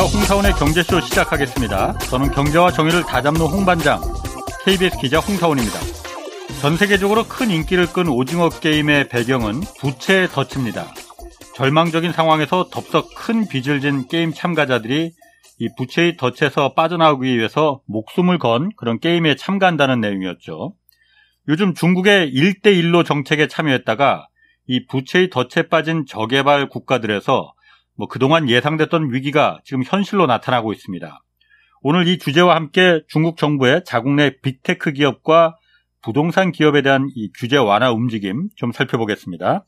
안녕하십니까. 홍사원의 경제쇼 시작하겠습니다. 저는 경제와 정의를 다잡는 홍반장, KBS 기자 홍사원입니다. 전 세계적으로 큰 인기를 끈 오징어 게임의 배경은 부채 덫입니다. 절망적인 상황에서 덥석 큰 빚을 진 게임 참가자들이 이 부채의 덫에서 빠져나오기 위해서 목숨을 건 그런 게임에 참가한다는 내용이었죠. 요즘 중국의 1대1로 정책에 참여했다가 이 부채의 덫에 빠진 저개발 국가들에서 뭐 그동안 예상됐던 위기가 지금 현실로 나타나고 있습니다. 오늘 이 주제와 함께 중국 정부의 자국 내 빅테크 기업과 부동산 기업에 대한 이 규제 완화 움직임 좀 살펴보겠습니다.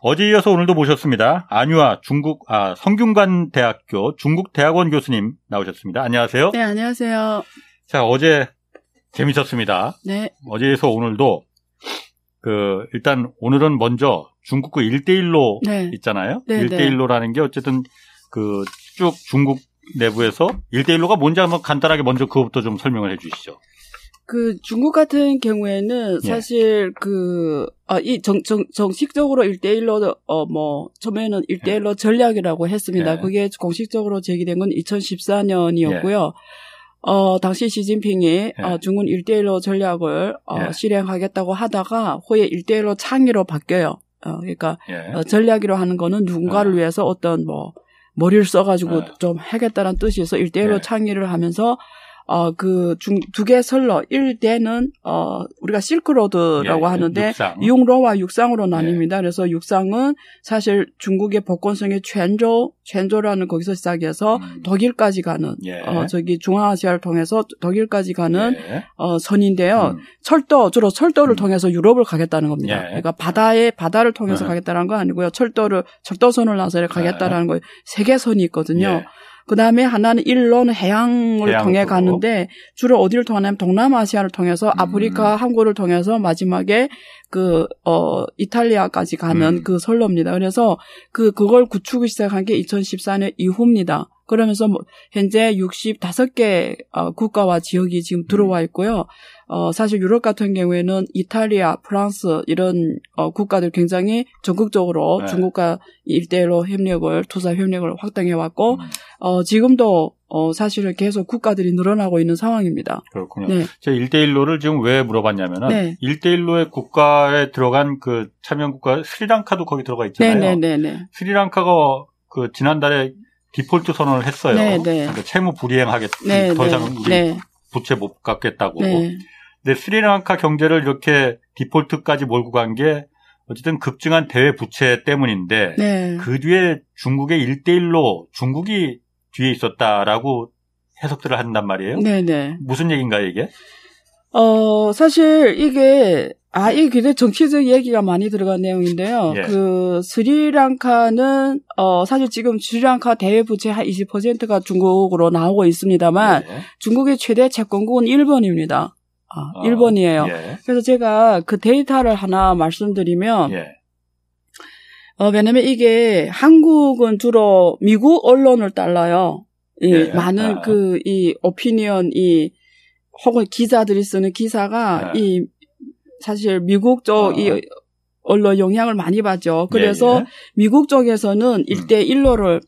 어제 이어서 오늘도 모셨습니다. 안유화 중국 아 성균관 대학교 중국 대학원 교수님 나오셨습니다. 안녕하세요. 네, 안녕하세요. 자, 어제 재밌었습니다. 네. 어제에서 오늘도 그 일단 오늘은 먼저 중국 그 1대1로 네. 있잖아요. 네, 1대1로라는 게 어쨌든 그 쭉 중국 내부에서 1대1로가 뭔지 한번 간단하게 먼저 그것부터 좀 설명을 해 주시죠. 그 중국 같은 경우에는 예. 사실 그, 아, 이 정, 정, 정식적으로 1대1로, 어, 뭐, 처음에는 1대1로 전략이라고 했습니다. 예. 그게 공식적으로 제기된 건 2014년이었고요. 어, 당시 시진핑이 어, 중국 1대1로 전략을 어, 예. 실행하겠다고 하다가 후에 1대1로 창의로 바뀌어요. 어, 그러니까 예. 어, 전략이로 하는 거는 누군가를 어. 위해서 어떤 뭐 머리를 써가지고 어. 좀 하겠다는 뜻이어서 일대일로 네. 창의를 하면서 어 그 중 두개 설로 일대는 어 우리가 실크로드라고 예, 하는데 육상. 육로와 육상으로 네. 나뉩니다. 그래서 육상은 사실 중국의 복권성의 챈조 챈조라는 거기서 시작해서 음. 독일까지 가는 예. 어 저기 중앙아시아를 통해서 독일까지 가는 예. 어 선인데요. 음. 철도 주로 철도를 음. 통해서 유럽을 가겠다는 겁니다. 예. 그러니까 바다에 바다를 통해서 네. 가겠다는 거 아니고요. 철도를 철도선을 나서 가겠다라는 거 세계 선이 있거든요. 예. 그 다음에 하나는 일로는 해양을 해양 통해. 가는데 주로 어디를 통하냐면 동남아시아를 통해서 음. 아프리카 항구를 통해서 마지막에 그, 어, 이탈리아까지 가는 음. 그 선로입니다. 그래서 그, 그걸 구축을 시작한 게 2014년 이후입니다. 그러면서 뭐 현재 65개 어, 국가와 지역이 지금 음. 들어와 있고요. 어, 사실 유럽 같은 경우에는 이탈리아, 프랑스 이런 어, 국가들 굉장히 적극적으로 네. 중국과 일대일로 협력을 투자 협력을 확장해 왔고 음. 어, 지금도 어, 사실은 계속 국가들이 늘어나고 있는 상황입니다. 그렇군요. 네. 제가 1대1로를 지금 왜 물어봤냐면은 네. 1대1로의 국가에 들어간 그 참여 국가 스리랑카도 거기 들어가 있잖아요. 네네네네. 스리랑카가 그 지난달에 디폴트 선언을 했어요. 네, 네. 그러니까 채무 불이행하겠 네, 더 네, 이상 우리 네, 부채 못 갚겠다고. 네, 근데 스리랑카 경제를 이렇게 디폴트까지 몰고 간 게 어쨌든 급증한 대외 부채 때문인데 네. 그 뒤에 중국의 1대1로 중국이 뒤에 있었다라고 해석들을 한단 말이에요. 네네. 무슨 얘기인가요, 이게? 어, 사실 이게, 아, 이게 굉장히 정치적 얘기가 많이 들어간 내용인데요. 예. 그, 스리랑카는, 어, 사실 지금 스리랑카 대외 부채 한 20%가 중국으로 나오고 있습니다만, 예. 중국의 최대 채권국은 일본입니다. 아, 어, 일본이에요. 예. 그래서 제가 그 데이터를 하나 말씀드리면, 예. 어, 왜냐면 이게 한국은 주로 미국 언론을 따라요. 이 예. 많은 아. 그, 이, 오피니언, 이, 혹은 기자들이 쓰는 기사가 예. 이, 사실 미국 쪽 아. 이 언론 영향을 많이 받죠. 그래서 예, 음. 예. 미국 쪽에서는 일대일로를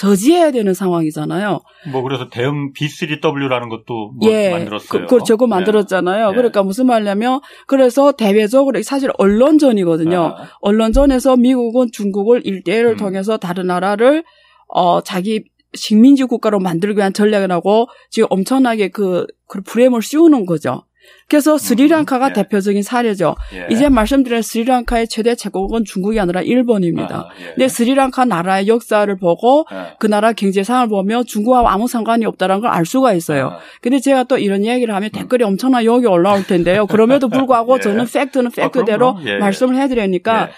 저지해야 되는 상황이잖아요. 뭐 그래서 대응 B3W라는 것도 뭐 예. 만들었어요. 그, 그 저거 만들었잖아요. 예. 그러니까 무슨 말이냐면, 그래서 대외적으로 사실 언론전이거든요. 아, 언론전에서 미국은 중국을 일대일을 음. 통해서 다른 나라를 어 자기 식민지 국가로 만들기 위한 전략이라고 지금 엄청나게 그, 그 프레임을 씌우는 거죠. 그래서 스리랑카가 예. 대표적인 사례죠. 예. 이제 말씀드린 스리랑카의 최대 제국은 중국이 아니라 일본입니다. 아, 예. 근데 스리랑카 나라의 역사를 보고 예. 그 나라 경제상을 보면 중국하고 아무 상관이 없다는 걸 알 수가 있어요. 아, 근데 제가 또 이런 이야기를 하면 댓글이 엄청나 여기 올라올 텐데요. 그럼에도 불구하고 예. 저는 팩트는 아, 팩트대로. 예. 말씀을 해드리니까 예.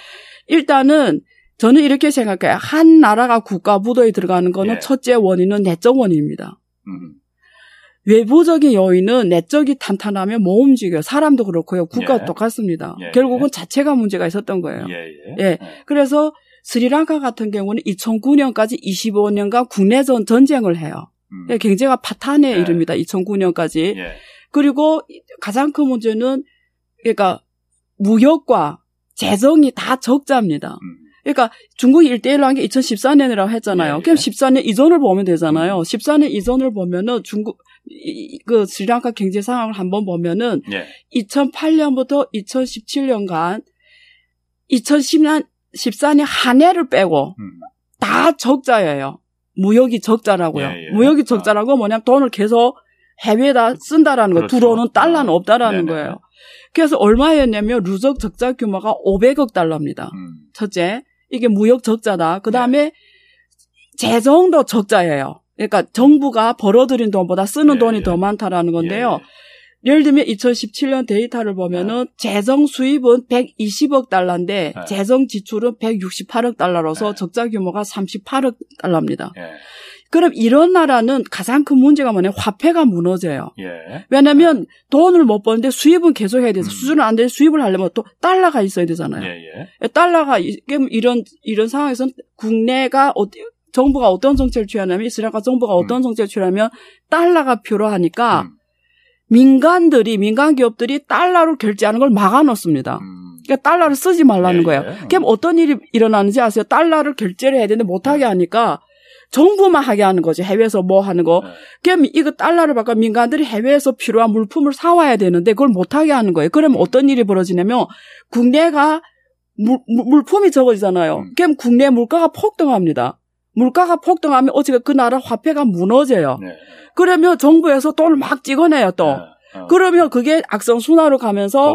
일단은 저는 이렇게 생각해요. 한 나라가 국가 부도에 들어가는 거는 예. 첫째 원인은 내적 원인입니다. 음. 외부적인 요인은 내적이 탄탄하면 못 움직여요. 사람도 그렇고요. 국가도 예. 똑같습니다. 예. 결국은 자체가 문제가 있었던 거예요. 예, 예. 예. 그래서 스리랑카 같은 경우는 2009년까지 25년간 국내전 전쟁을 해요. 음. 예, 경제가 파탄에 예. 이릅니다. 2009년까지. 예. 그리고 가장 큰 문제는 그러니까 무역과 재정이 다 적자입니다. 음. 그러니까 중국이 1대1로 한 게 2014년이라고 했잖아요. 예, 예. 그럼 14년 이전을 보면 되잖아요. 14년 이전을 보면은 중국 이- 그 스리랑카 경제 상황을 한번 보면은 예. 2008년부터 2017년간 2010년 14년 한 해를 빼고 음. 다 적자예요. 무역이 적자라고요. 예, 예. 무역이 적자라고 뭐냐면 돈을 계속 해외에다 쓴다라는 거예요. 그렇죠. 들어오는 달러는 어. 없다라는 네네. 거예요. 그래서 얼마였냐면 누적 적자 규모가 500억 달러입니다. 음. 첫째, 이게 무역 적자다. 그 다음에 네. 재정도 적자예요. 그러니까 정부가 벌어들인 돈보다 쓰는 예, 돈이 예. 더 많다라는 건데요. 예, 예를 들면 2017년 데이터를 보면은 재정 수입은 120억 달러인데 네. 재정 지출은 168억 달러로서 네. 적자 규모가 38억 달러입니다. 예. 그럼 이런 나라는 가장 큰 문제가 뭐냐면 화폐가 무너져요. 예. 왜냐하면 돈을 못 버는데 수입은 계속 해야 돼서 음. 수준은 안 되는 수입을 하려면 또 달러가 있어야 되잖아요. 예. 예. 달러가 이- 그럼 이런 이런 상황에서는 국내가 어, 정부가 어떤 정책을 취하냐면 스리랑카 정부가 어떤 정책을 취하냐면 달러가 필요하니까 음. 민간들이 민간 기업들이 달러로 결제하는 걸 막아놓습니다. 음. 그러니까 달러를 쓰지 말라는 예, 거예요. 예. 그럼 어떤 일이 일어나는지 아세요? 달러를 결제를 해야 되는데 못하게 하니까 정부만 하게 하는 거죠. 해외에서 뭐 하는 거. 예. 그럼 이거 달러를 바꿔 민간들이 해외에서 필요한 물품을 사와야 되는데 그걸 못하게 하는 거예요. 그러면 어떤 일이 벌어지냐면 국내가 물, 물- 물품이 적어지잖아요. 음. 그럼 국내 물가가 폭등합니다. 물가가 폭등하면 어찌가 그 나라 화폐가 무너져요. 네. 그러면 정부에서 돈을 막 찍어내요 또. 예. 어. 그러면 그게 악성 순환으로 더 가면서.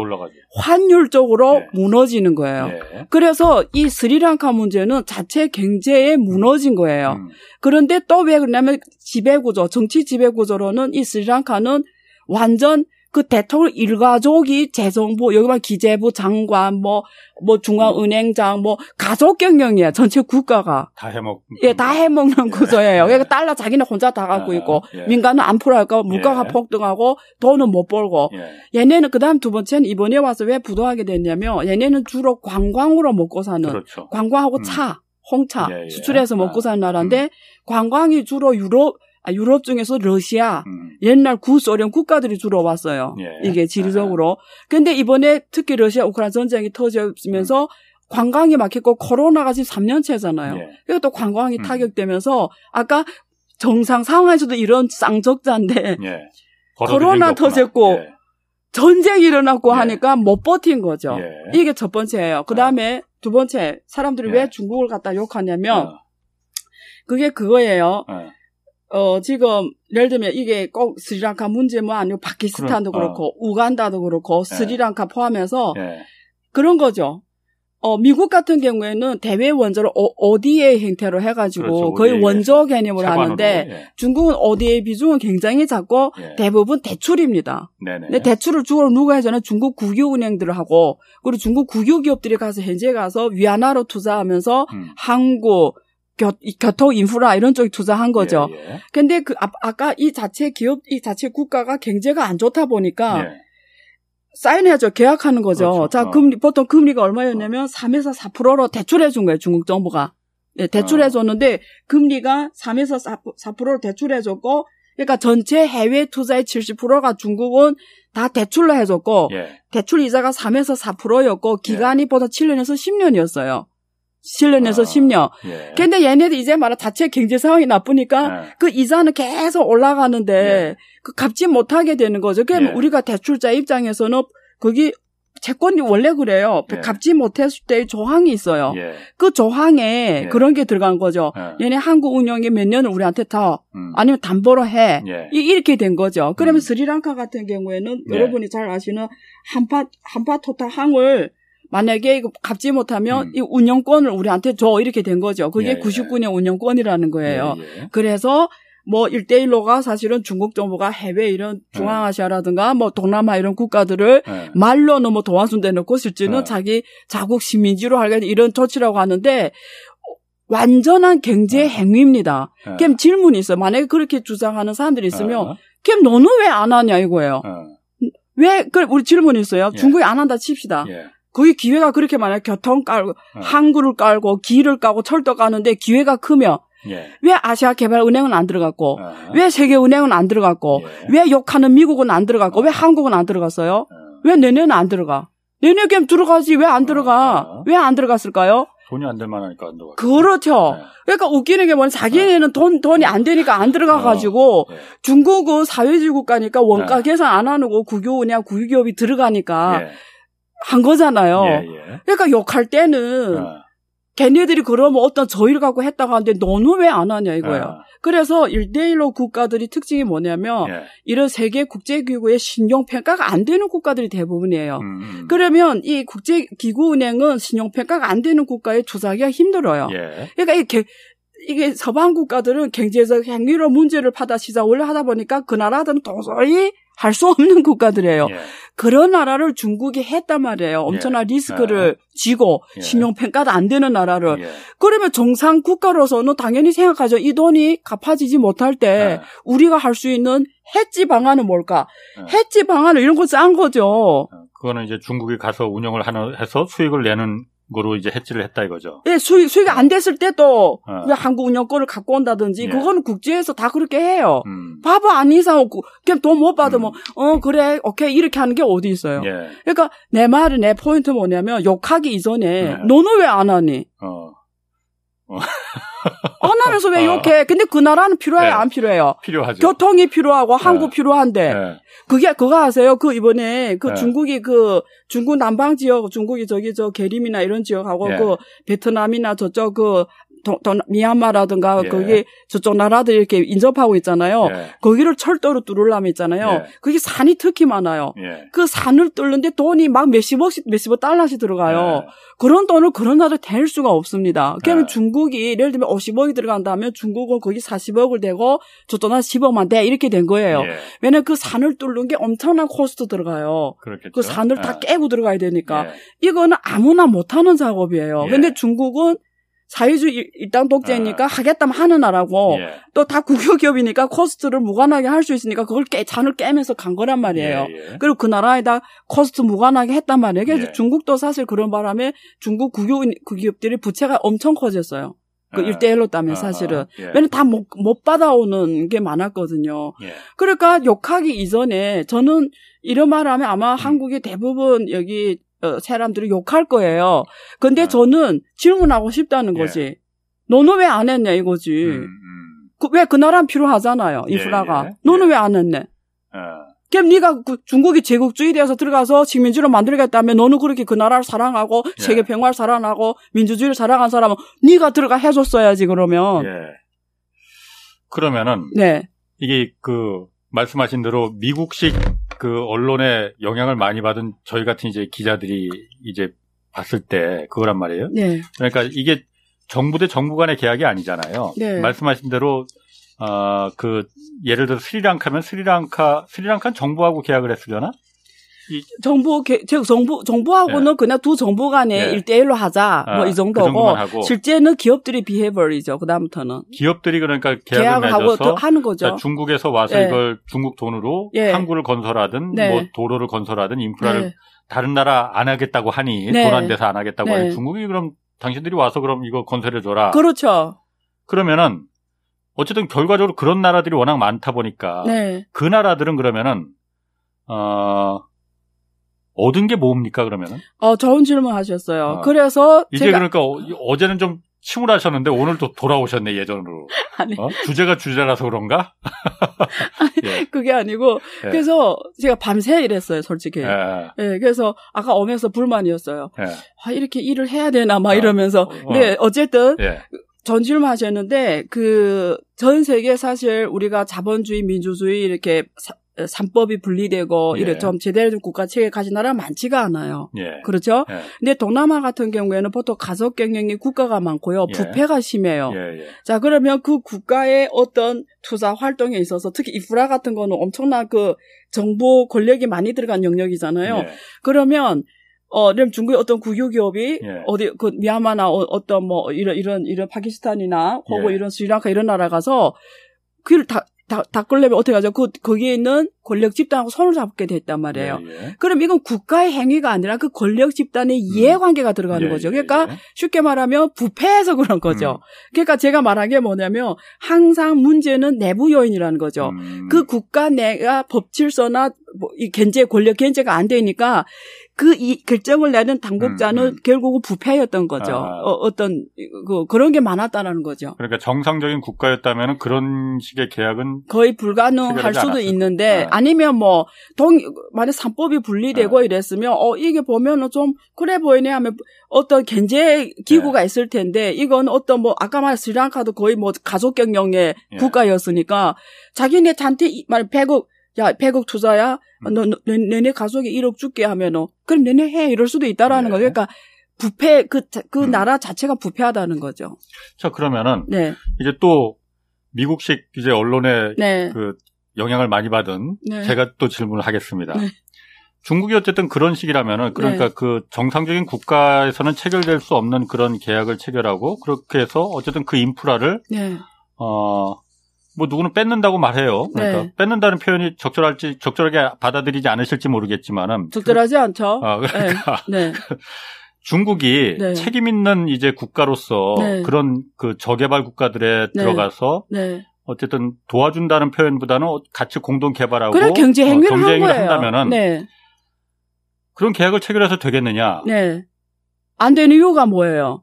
환율적으로 네. 무너지는 거예요. 예. 그래서 이 스리랑카 문제는 자체 경제에 무너진 거예요. 음. 그런데 또 왜 그러냐면 지배구조, 정치 지배구조로는 이 스리랑카는 완전 그 대통령 일가족이 재정부, 여기만 기재부 장관, 뭐, 뭐 중앙은행장, 뭐 가족 경영이에요. 전체 국가가. 다 해먹. 예, 다 해먹는 구조예요. 그러니까 달러 자기는 혼자 다 갖고 아, 있고, 예. 민간은 안 풀어갈까 물가가 예. 폭등하고, 돈은 못 벌고, 예. 얘네는 그 다음 두 번째는 이번에 와서 왜 부도하게 됐냐면, 얘네는 주로 관광으로 먹고 사는, 그렇죠. 관광하고 음. 차, 홍차 예, 예. 수출해서 먹고 아, 사는 나라인데 관광이 주로 유럽 아, 유럽 중에서 러시아 음. 옛날 구소련 국가들이 주로 왔어요. 예. 이게 지리적으로. 근데 이번에 특히 러시아 우크라이나 전쟁이 터지면서 관광이 막혔고 코로나가 지금 3년째잖아요. 예. 그리고 또 관광이 음. 타격되면서 아까 정상 상황에서도 이런 쌍적자인데 예. 코로나. 터졌고 예. 전쟁이 일어났고 예. 하니까 못 버틴 거죠. 예. 이게 첫 번째예요. 그 다음에 두 번째 사람들이 예. 왜 중국을 갖다 욕하냐면 어, 그게 그거예요. 어. 어, 지금, 예를 들면 이게 꼭 스리랑카 문제만 아니고 파키스탄도 그럼, 어. 그렇고, 우간다도 그렇고, 예. 스리랑카 포함해서 예. 그런 거죠. 어, 미국 같은 경우에는 대외 원조를 어, 디에 형태로 해가지고 그렇죠. 거의 ODA. 원조 개념으로 하는데 예. 중국은 어디의 비중은 굉장히 작고 예. 대부분 대출입니다. 네네. 근데 대출을 주로 누가 해주는 중국 국유은행들하고 그리고 중국 국유기업들이 가서 현재 가서 위안화로 투자하면서 음. 항구, 교, 교통 인프라 이런 쪽에 투자한 거죠. 예, 예. 근데 그 아, 아까 이 자체 기업 이 자체 국가가 경제가 안 좋다 보니까 예. 사인해야죠. 계약하는 거죠. 그렇죠. 자, 어. 금리 보통 금리가 얼마였냐면 3에서 4%로 대출해 준 거예요. 중국 정부가. 예, 대출해 어. 줬는데 금리가 3에서 4, 4%로 대출해 줬고 그러니까 전체 해외 투자의 70%가 중국은 다 대출로 해 줬고 예. 대출 이자가 3에서 4%였고 기간이 보다 7년에서 10년이었어요. 7년에서 아. 10년. 예. 근데 얘네들 이제 말아 자체 경제 상황이 나쁘니까 예. 그 이자는 계속 올라가는데 예. 그 갚지 못하게 되는 거죠. 그럼 예. 우리가 대출자 입장에서는 거기 채권이 원래 그래요. 예. 갚지 못했을 때의 조항이 있어요. 예. 그 조항에 예. 그런 게 들어간 거죠. 예. 얘네 한국 운영에 몇 년을 우리한테 더 음. 아니면 담보로 해. 예. 이- 이렇게 된 거죠. 그러면 음. 스리랑카 같은 경우에는 예. 여러분이 잘 아시는 한파 한파 토타 항을 만약에 이거 갚지 못하면 음. 이 운영권을 우리한테 줘 이렇게 된 거죠. 그게 예, 예. 99년 운영권이라는 거예요. 예, 예. 그래서 뭐 1대1로가 사실은 중국 정부가 해외 이런 중앙아시아라든가 뭐 동남아 이런 국가들을 예. 말로는 뭐 도와준다 놓고 실제는 네. 자기 자국 시민지로 하게 이런 조치라고 하는데 완전한 경제 네. 행위입니다. 예. 그럼 질문이 있어요. 만약에 그렇게 주장하는 사람들이 있으면 어, 그럼 너는 왜 안 하냐 이거예요. 어, 왜, 그, 우리 질문이 있어요. 예. 중국이 안 한다 칩시다. 예. 거기 기회가 그렇게 많아요. 교통 깔고, 어. 항구를 깔고, 길을 까고, 철도 까는데 기회가 크면, 예. 왜 아시아 개발은행은 안 들어갔고, 어, 왜 세계은행은 안 들어갔고, 예. 왜 욕하는 미국은 안 들어갔고, 왜 한국은 안 들어갔어요? 어. 왜 내년은 안 들어가? 내년 그럼 들어가지 왜 안 들어가? 어. 왜안 들어갔을까요? 돈이 안 될 만하니까 안 들어가. 그렇죠. 네. 그러니까 웃기는 게 뭐냐. 자기네는 돈, 돈이 안 되니까 안 들어가 가지고 네. 중국은 사회주의 국가니까 원가 네. 계산 안 하고 국유은행, 국유기업이 들어가니까 예. 한 거잖아요. 예, 예. 그러니까 욕할 때는 어, 걔네들이 그러면 어떤 저희를 갖고 했다고 하는데 너는 왜 안 하냐 이거예요. 어, 그래서 일대일로 국가들이 특징이 뭐냐면 예. 이런 세계 국제기구의 신용평가가 안 되는 국가들이 대부분이에요. 음, 음. 그러면 이 국제기구은행은 신용평가가 안 되는 국가에 투자하기가 힘들어요. 예. 그러니까 이게 이게 서방 국가들은 경제적 행위로 문제를 파다 시작을 하다 보니까 그 나라들은 도저히 할 수 없는 국가들이에요. 예. 그런 나라를 중국이 했단 말이에요. 엄청난 리스크를 지고 예. 신용평가도 안 되는 나라를. 예. 그러면 정상 국가로서는 당연히 생각하죠. 이 돈이 갚아지지 못할 때 예. 우리가 할 수 있는 해지 방안은 뭘까? 예. 해지 방안을 이런 거짠 거죠. 어, 그거는 이제 중국이 가서 운영을 하는 해서 수익을 내는 거로 이제 해지를 했다 이거죠. 예, 수익, 수익이 안 됐을 때도 어. 그냥 한국 운영권을 갖고 온다든지 예. 그거는 국제에서 다 그렇게 해요. 음. 바보 안 이상 그냥 돈 못 받으면 어 그래 오케이 이렇게 하는 게 어디 있어요. 예. 그러니까 내 말은 내 포인트 뭐냐면 욕하기 이전에 네. 너는 왜 안 하니? 어. 안 하면서 왜 어. 욕해? 근데 그 나라는 필요해요, 네. 안 필요해요? 필요하죠. 교통이 필요하고 항구 필요한데 예. 그게 그거 아세요? 그 이번에 그 네. 중국이 그 중국 남방 지역 중국이 저기 저 계림이나 이런 지역하고 예. 그 베트남이나 저쪽 그 도, 도, 미얀마라든가 예. 거기 저쪽 나라들 이렇게 인접하고 있잖아요. 예. 거기를 철도로 뚫으려면 있잖아요. 예. 그게 산이 특히 많아요. 예. 그 산을 뚫는데 돈이 막 몇십억씩 몇십억 달러씩 들어가요. 예. 그런 돈을 그런 나라에 댈 수가 없습니다. 그러면 네. 중국이 예를 들면 50억이 들어간다면 중국은 거기 40억을 대고 저쪽 나라 10억만 대 이렇게 된 거예요. 예. 왜냐면 그 산을 뚫는 게 엄청난 코스트 들어가요. 그렇겠죠. 그 산을 다 예. 깨고 들어가야 되니까. 예. 이거는 아무나 못하는 작업이에요. 예. 근데 중국은 사회주의 일당 독재니까 하겠다면 하는 나라고 예. 또다 국유기업이니까 코스트를 무관하게 할 수 있으니까 그걸 깨, 산을 깨면서 간 거란 말이에요. 예, 예. 그리고 그 나라에다 코스트 무관하게 했단 말이에요. 그래서 예. 중국도 사실 그런 바람에 중국 국유, 국기업들이 부채가 엄청 커졌어요. 그 아, 일대일로 따면 아, 사실은. 예. 왜냐면 다 못 못 받아오는 게 많았거든요. 예. 그러니까 욕하기 이전에 저는 이런 말을 하면 음. 아마 한국의 대부분 여기 어, 사람들이 욕할 거예요. 근데 아. 저는 질문하고 싶다는 예. 거지. 너는 왜 안 했냐 이거지. 음, 음. 왜그 나라는 필요하잖아요. 예, 인프라가. 예, 너는 예. 왜안 했네? 어. 그럼 네가 그 중국이 제국주의 돼서 들어가서 식민지로 만들겠다면 너는 그렇게 그 나라를 사랑하고 예. 세계 평화를 사랑하고 민주주의를 사랑한 사람은 네가 들어가 해줬어야지 그러면. 예. 그러면은 네. 이게 그 말씀하신 대로 미국식 그 언론에 영향을 많이 받은 저희 같은 이제 기자들이 이제 봤을 때 그거란 말이에요. 네. 그러니까 이게 정부 대 정부 간의 계약이 아니잖아요. 네. 말씀하신 대로 어, 그 예를 들어 스리랑카면 스리랑카 스리랑카는 정부하고 계약을 했으려나? 정부 정부 정부하고는 그냥 두 정부 간에 예. 일대일로 하자 아, 뭐이그 정도고 하고. 실제는 기업들이 비해버리죠. 그다음부터는 기업들이 그러니까 계약을 계약을 하고 하는 거죠. 자, 중국에서 와서 예. 이걸 중국 돈으로 예. 항구를 건설하든 네. 뭐 도로를 건설하든 인프라를 네. 다른 나라 안 하겠다고 하니 네. 돈안 돼서 안 하겠다고 네. 하니 중국이 그럼 당신들이 와서 그럼 이거 건설해 줘라. 그렇죠. 그러면은 어쨌든 결과적으로 그런 나라들이 워낙 많다 보니까 네. 그 나라들은 그러면은 어 얻은 게 뭡니까 그러면은 어 좋은 질문 하셨어요. 어. 그래서 이제 제가 그러니까 어, 제는 좀 침울하셨는데 오늘 또 돌아오셨네 예전으로 아니 어? 주제가 주제라서 그런가? 예. 그게 아니고 예. 그래서 제가 밤새 일했어요, 솔직히. 예. 예, 그래서 아까 오면서 불만이었어요. 예. 아, 이렇게 일을 해야 되나 막 어. 이러면서. 어. 네, 어쨌든 예. 전 질문 하셨는데 그 전 세계 사실 우리가 자본주의, 민주주의 이렇게 사- 산법이 분리되고 예. 이래 좀 제대로 된 국가 체계 가진 나라가 많지가 않아요. 예. 그렇죠? 예. 근데 동남아 같은 경우에는 보통 가족 경영이 국가가 많고요. 예. 부패가 심해요. 예. 예. 자, 그러면 그 국가의 어떤 투자 활동에 있어서 특히 인프라 같은 거는 엄청난 그 정부 권력이 많이 들어간 영역이잖아요. 예. 그러면 어, 그럼 중국의 어떤 국유기업이 예. 어디 그 미얀마나 어, 떤뭐 이런 이런 이런 파키스탄이나 혹은 예. 이런 스리랑카 이런 나라 가서 그를 다, 다, 닦으려면 어떻게 하죠? 그, 거기에 있는 권력 집단하고 손을 잡게 됐단 말이에요. 예. 예. 그럼 이건 국가의 행위가 아니라 그 권력 집단의 이해관계가 들어가는 예, 거죠. 예, 그러니까 예. 쉽게 말하면 부패해서 그런 거죠. 음. 그러니까 제가 말한 게 뭐냐면 항상 문제는 내부 요인이라는 거죠. 음. 그 국가 내가 법 질서나 뭐, 이 견제 권력 견제가 안 되니까 그 이 결정을 내는 당국자는 음, 음. 결국은 부패였던 거죠. 아. 어, 어떤 그 그런 게 많았다라는 거죠. 그러니까 정상적인 국가였다면 그런 식의 계약은 거의 불가능할 수도 않았어요. 있는데 네. 아니면 뭐 동 만약 삼법이 분리되고 이랬으면 어 이게 보면은 좀 그래 보이네 하면 어떤 견제 기구가 있을 텐데 이건 어떤 뭐 아까 말한 스리랑카도 거의 뭐 가족 경영의 예. 국가였으니까 자기네 한테 말 100억 야 100억 투자야 음. 너, 너 너네 가족에 1억 줄게 하면은 그럼 너네 해 이럴 수도 있다라는 네. 거죠. 그러니까 부패 그 자- 그 음. 나라 자체가 부패하다는 거죠. 자 그러면은 네. 이제 또 미국식 이제 언론의 네. 그 영향을 많이 받은 네. 제가 또 질문을 하겠습니다. 네. 중국이 어쨌든 그런 식이라면은 그러니까 네. 그 정상적인 국가에서는 체결될 수 없는 그런 계약을 체결하고 그렇게 해서 어쨌든 그 인프라를 네. 어, 뭐 누구는 뺏는다고 말해요. 그러니까 네. 뺏는다는 표현이 적절할지 적절하게 받아들이지 않으실지 모르겠지만은 적절하지 않죠. 아, 그러니까 네. 중국이 네. 책임 있는 이제 국가로서 네. 그런 그 저개발 국가들에 네. 들어가서 네. 어쨌든 도와준다는 표현보다는 같이 공동 개발하고 그래 경제 행위를 어, 경제 행위를 거예요. 한다면은 네. 그런 계약을 체결해서 되겠느냐? 네. 안 되는 이유가 뭐예요?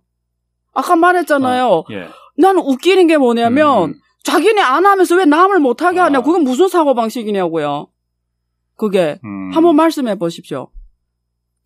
아까 말했잖아요. 예. 나는 웃기는 게 뭐냐면 음, 자기네 안 하면서 왜 남을 못 하게 하냐? 아. 그건 무슨 사고 방식이냐고요. 그게 음. 한번 말씀해 보십시오.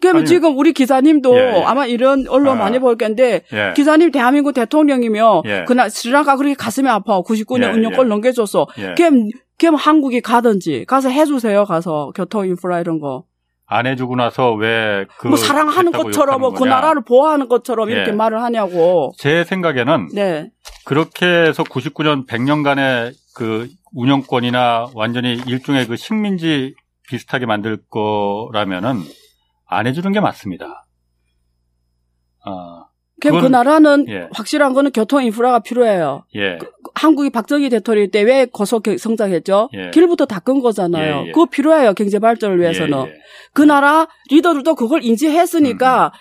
그러면 아니, 지금 우리 기사님도 예, 예. 아마 이런 언론 아. 많이 볼 건데 예. 기사님 대한민국 대통령이며 예. 그날 스리랑카 그렇게 가슴이 아파 99년 예, 운영권 예. 넘겨줬어. 예. 그럼 그럼 한국이 가든지 가서 해주세요. 가서 교통 인프라 이런 거. 안 해주고 나서 왜그 뭐 사랑하는 것처럼 뭐 그 나라를 보호하는 것처럼 이렇게 예. 말을 하냐고. 제 생각에는 네. 그렇게 해서 99년 100년간의 그 운영권이나 완전히 일종의 그 식민지 비슷하게 만들 거라면은 안 해주는 게 맞습니다. 아, 그럼 그 그건- 나라는 예. 확실한 거는 교통 인프라가 필요해요. 예, 한국이 박정희 대통령 때왜 고속 성장했죠? 예. 길부터 닦은 거잖아요. 예, 예. 그거 필요해요. 경제 발전을 위해서는. 예, 예. 그 나라 리더들도 그걸 인지했으니까 음.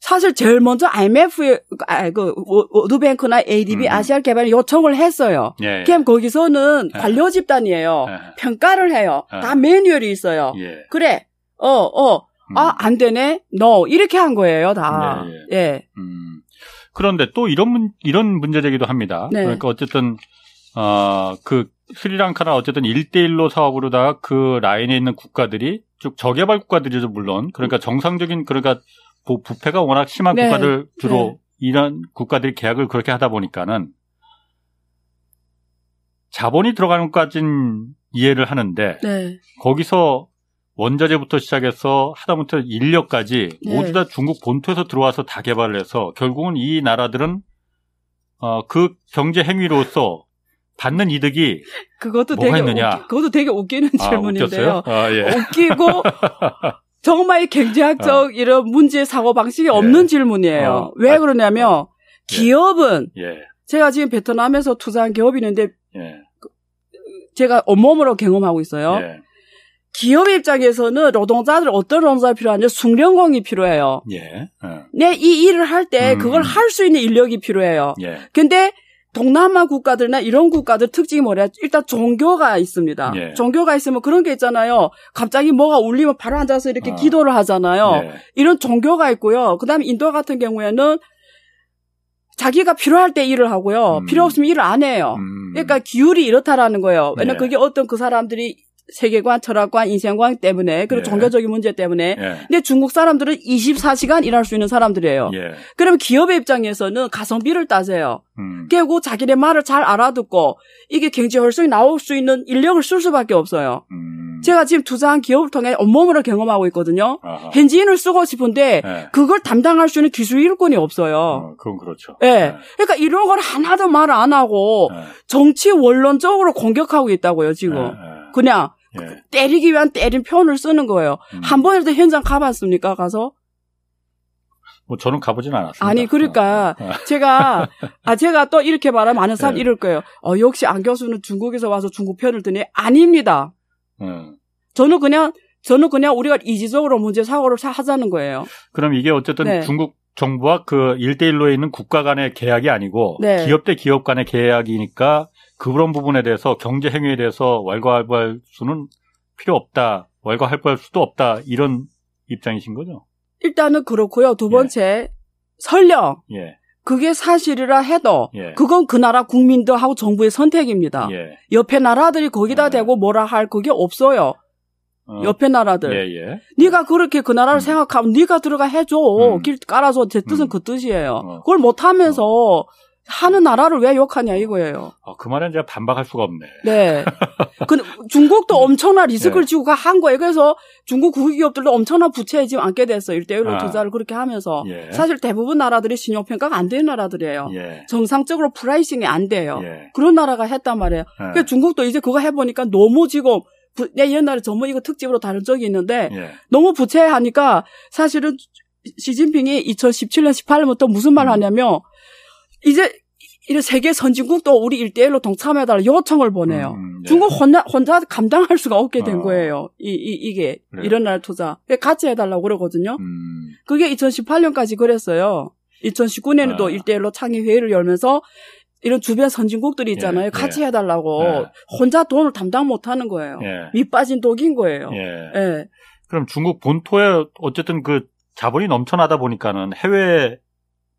사실 제일 먼저 IMF에 아, 그 워드뱅크나 ADB 음. 아시아 개발에 요청을 했어요. 예, 예. 거기서는 예. 관료 집단이에요. 예. 평가를 해요. 예. 다 매뉴얼이 있어요. 예. 그래. 어, 어. 음. 아, 안 되네. no. 이렇게 한 거예요, 다. 예, 예. 음. 그런데 또 이런 문, 이런 문제 제기도 합니다. 네. 그러니까 어쨌든 어, 그 스리랑카나 어쨌든 1대1로 사업으로다가 그 라인에 있는 국가들이 쭉 저개발 국가들이죠, 물론. 그러니까 정상적인 그러니까 부- 부패가 워낙 심한 네. 국가들 주로 이런 국가들이 계약을 그렇게 하다 보니까는 자본이 들어가는 것까진 이해를 하는데 네. 거기서 원자재부터 시작해서 하다못해 인력까지 네. 모두 다 중국 본토에서 들어와서 다 개발을 해서 결국은 이 나라들은 어, 그 경제 행위로서 받는 이득이 그것도 뭐가 되게 있느냐? 웃기, 그것도 되게 웃기는 아, 질문인데요. 아, 예. 웃기고 정말 경제학적 이런 문제 사고 방식이 없는 질문이에요. 어. 왜 아, 그러냐면 예. 기업은 예. 제가 지금 베트남에서 투자한 기업이 있는데 예. 제가 온몸으로 경험하고 있어요. 예. 기업 입장에서는 노동자들 어떤 노동자가 필요하냐 숙련공이 필요해요. 예. 예. 내이 일을 할때 음. 그걸 할수 있는 인력이 필요해요. 예. 근데 동남아 국가들이나 이런 국가들 특징이 뭐냐? 일단 종교가 있습니다. 예. 종교가 있으면 그런 게 있잖아요. 갑자기 뭐가 울리면 바로 앉아서 이렇게 아. 기도를 하잖아요. 예. 이런 종교가 있고요. 그다음에 인도 같은 경우에는 자기가 필요할 때 일을 하고요. 음. 필요 없으면 일을 안 해요. 음. 그러니까 기율이 이렇다라는 거예요. 왜냐면 예. 그게 어떤 그 사람들이 세계관, 철학관, 인생관 때문에 그리고 예. 종교적인 문제 때문에 예. 근데 중국 사람들은 24시간 일할 수 있는 사람들이에요. 예. 그러면 기업의 입장에서는 가성비를 따져요. 음. 그리고 자기네 말을 잘 알아듣고 이게 경제 활성이 나올 수 있는 인력을 쓸 수밖에 없어요. 음. 제가 지금 투자한 기업을 통해 온몸으로 경험하고 있거든요. 아하. 현지인을 쓰고 싶은데 예. 그걸 담당할 수 있는 기술 일꾼이 없어요. 어, 그건 그렇죠. 예. 그러니까 이런 걸 하나도 말 안 하고 예. 정치 원론적으로 공격하고 있다고요, 지금. 예. 그냥 예. 때리기 위한 때린 표현을 쓰는 거예요. 음. 한 번이라도 현장 가봤습니까, 가서? 뭐 저는 가보진 않았습니다. 아니, 그러니까 어, 어. 제가, 아, 제가 또 이렇게 말하면 많은 사람 예. 이럴 거예요. 어, 역시 안 교수는 중국에서 와서 중국 편을 드니? 아닙니다. 음. 저는 그냥, 저는 그냥 우리가 이지적으로 문제 사고를 사- 하자는 거예요. 그럼 이게 어쨌든 네. 중국 정부와 그 1대1로 있는 국가 간의 계약이 아니고 네. 기업 대 기업 간의 계약이니까 그런 부분에 대해서 경제 행위에 대해서 왈가왈부할 수는 필요 없다. 월가 할부할 수도 없다 이런 입장이신 거죠? 일단은 그렇고요. 두 번째 설령 예, 그게 사실이라 해도 예. 그건 그 나라 국민들하고 정부의 선택입니다. 예, 옆에 나라들이 거기다 네. 대고 뭐라 할 그게 없어요. 어, 옆에 나라들. 예, 예. 네가 그렇게 그 나라를 음. 생각하면 네가 들어가 해줘. 음. 길 깔아줘. 제 뜻은 음. 그 뜻이에요. 어. 그걸 못하면서 하는 나라를 왜 욕하냐 이거예요. 어, 그 말은 제가 반박할 수가 없네. 네. 그 중국도 엄청난 리스크를 네. 지고 가- 한 거예요. 그래서 중국 국유기업들도 엄청난 부채에 지금 안게 됐어요. 일대일로 아. 투자를 그렇게 하면서. 예. 사실 대부분 나라들이 신용평가가 안 되는 나라들이에요. 예, 정상적으로 pricing이 안 돼요. 예. 그런 나라가 했단 말이에요. 예. 그러니까 중국도 이제 그거 해보니까 너무 지금 부- 내 옛날에 전문 이거 특집으로 다룬 적이 있는데 예. 너무 부채하니까 사실은 시진핑이 2017년 18년부터 무슨 말을 음. 하냐면 이제 이런 세계 선진국 도 우리 일대일로 동참해달라 요청을 보내요. 음, 예. 중국 혼자, 혼자 감당할 수가 없게 된 어. 거예요. 이, 이, 이게. 그래요. 이런 나라 투자. 같이 해달라고 그러거든요. 음, 그게 2018년까지 그랬어요. 2019년에도 아. 일대일로 창의 회의를 열면서 이런 주변 선진국들이 있잖아요. 예, 같이 예. 해달라고. 예. 혼자 돈을 담당 못 하는 거예요. 예. 밑 빠진 독인 거예요. 예. 예. 그럼 중국 본토에 어쨌든 그 자본이 넘쳐나다 보니까는 해외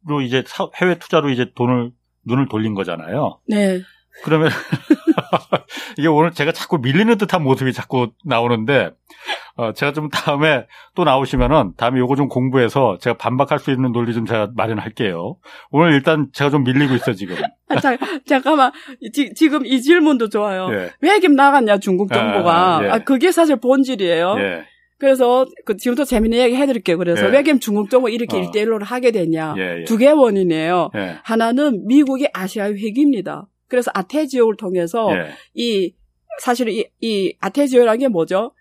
로 이제 사- 해외 투자로 이제 돈을 눈을 돌린 거잖아요. 네. 그러면 이게 오늘 제가 자꾸 밀리는 듯한 모습이 자꾸 나오는데 어, 제가 좀 다음에 또 나오시면은 다음에 요거 좀 공부해서 제가 반박할 수 있는 논리 좀 제가 마련할게요. 오늘 일단 제가 좀 밀리고 있어 지금. 아, 자, 잠깐만. 지, 지금 이 질문도 좋아요. 예. 왜김 나갔냐, 중국 정부가. 아, 예. 아, 그게 사실 본질이에요. 예. 그래서 그 지금부터 재밌는 얘기 해드릴게요. 그래서 예. 왜김 중국 정부 이렇게 어. 일대일로를 하게 됐냐. 예. 예. 두개 원인이에요. 예. 하나는 미국의 아시아의 회기입니다. 그래서 아태 지역을 통해서 예. 이 사실 이, 이 아태 지역이라는 게 뭐죠?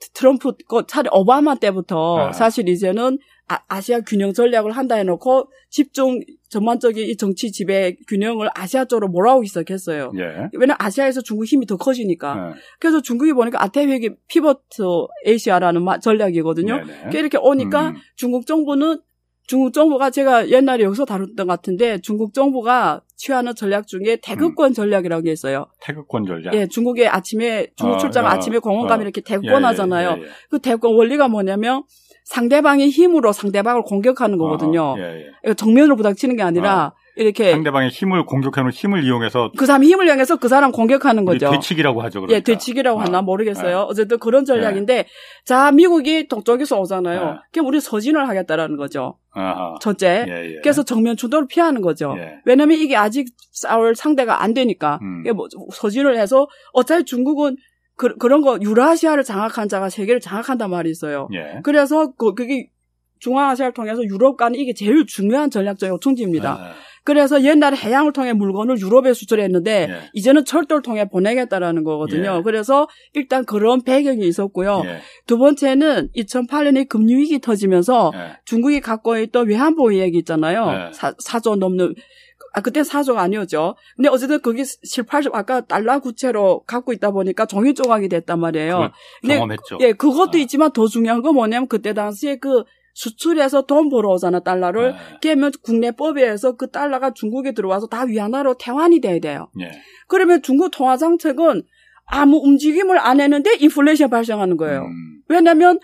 이 트럼프 거 차라리 오바마 때부터 아. 사실 이제는 아, 시아 균형 전략을 한다 해놓고 집중 전반적인 이 정치 지배 균형을 아시아 쪽으로 몰아오기 시작했어요. 예. 왜냐면 아시아에서 중국 힘이 더 커지니까. 예. 그래서 중국이 보니까 아태회귀 Pivot to Asia라는 마- 전략이거든요. 네네. 그러니까 이렇게 오니까 음. 중국 정부는 중국 정부가 제가 옛날에 여기서 다뤘던 것 같은데 중국 정부가 취하는 전략 중에 태극권 전략이라고 게 있어요. 태극권 전략. 예, 중국의 아침에 중국 어, 출장 어, 아침에 공원 가면 어. 이렇게 예, 태극권 예, 하잖아요. 예, 예. 그 태극권 원리가 뭐냐면 상대방의 힘으로 상대방을 공격하는 거거든요. 어, 예, 예. 정면으로 부닥치는 게 아니라 이렇게 상대방의 힘을 공격하는 힘을 이용해서 그 사람이 힘을 이용해서 그 사람 공격하는 거죠. 되치기라고 하죠. 그러니까. 예, 되치기라고 어. 하나 모르겠어요. 예. 어쨌든 그런 전략인데, 자, 미국이 동쪽에서 오잖아요. 예. 그럼 우리 서진을 하겠다라는 거죠. 아하. 첫째. 예, 예. 그래서 정면 충돌을 피하는 거죠. 예. 왜냐면 이게 아직 싸울 상대가 안 되니까. 음. 뭐 서진을 해서 어차피 중국은 그, 그런 거 유라시아를 장악한 자가 세계를 장악한단 말이 있어요. 예. 그래서 그, 그게 중앙아시아를 통해서 유럽 가는 이게 제일 중요한 전략적 요충지입니다. 아, 그래서 옛날에 해양을 통해 물건을 유럽에 수출했는데 예. 이제는 철도를 통해 보내겠다라는 거거든요. 예. 그래서 일단 그런 배경이 있었고요. 예. 두 번째는 2008년에 금융위기 터지면서 예. 중국이 갖고 있던 외환보유 얘기 있잖아요. 네. 사, 4조 넘는 아 그때 4조가 아니었죠. 근데 어쨌든 그게 7, 8조 아까 달러 구체로 갖고 있다 보니까 종이 조각이 됐단 말이에요. 근데 경험했죠. 예, 그것도 아. 있지만 더 중요한 건 뭐냐면 그때 당시에 그 수출해서 돈 벌어오잖아 달러를. 예. 깨면 국내법에 의해서 그 달러가 중국에 들어와서 다 위안화로 태환이 돼야 돼요. 예. 그러면 중국 통화 정책은 아무 움직임을 안 했는데 인플레이션 발생하는 거예요. 음, 왜냐하면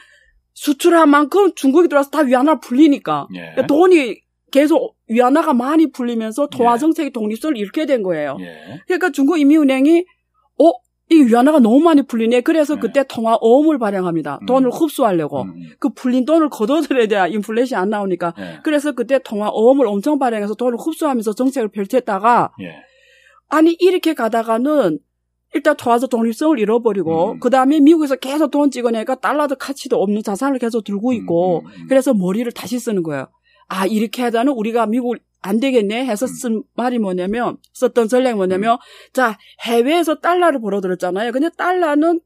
수출한 만큼 중국이 들어와서 다 위안화 풀리니까 예. 돈이 계속 위안화가 많이 풀리면서 통화 정책의 독립성을 잃게 된 거예요. 예. 그러니까 중국 인민은행이 어? 이 위안화가 너무 많이 풀리네. 그래서 네. 그때 통화 어음을 발행합니다. 음. 돈을 흡수하려고. 음, 그 풀린 돈을 걷어들여야 돼야 인플레이션 안 나오니까. 예. 그래서 그때 통화 어음을 엄청 발행해서 돈을 흡수하면서 정책을 펼쳤다가 예. 아니 이렇게 가다가는 일단 통화서 독립성을 잃어버리고 음. 그 다음에 미국에서 계속 돈 찍어내니까 달러도 가치도 없는 자산을 계속 들고 있고 음, 음, 음. 그래서 머리를 다시 쓰는 거예요. 아 이렇게 하다는 우리가 미국을 안 되겠네 해서 쓴 말이 뭐냐면 썼던 전략이 뭐냐면 자 해외에서 달러를 벌어들였잖아요. 근데 달러는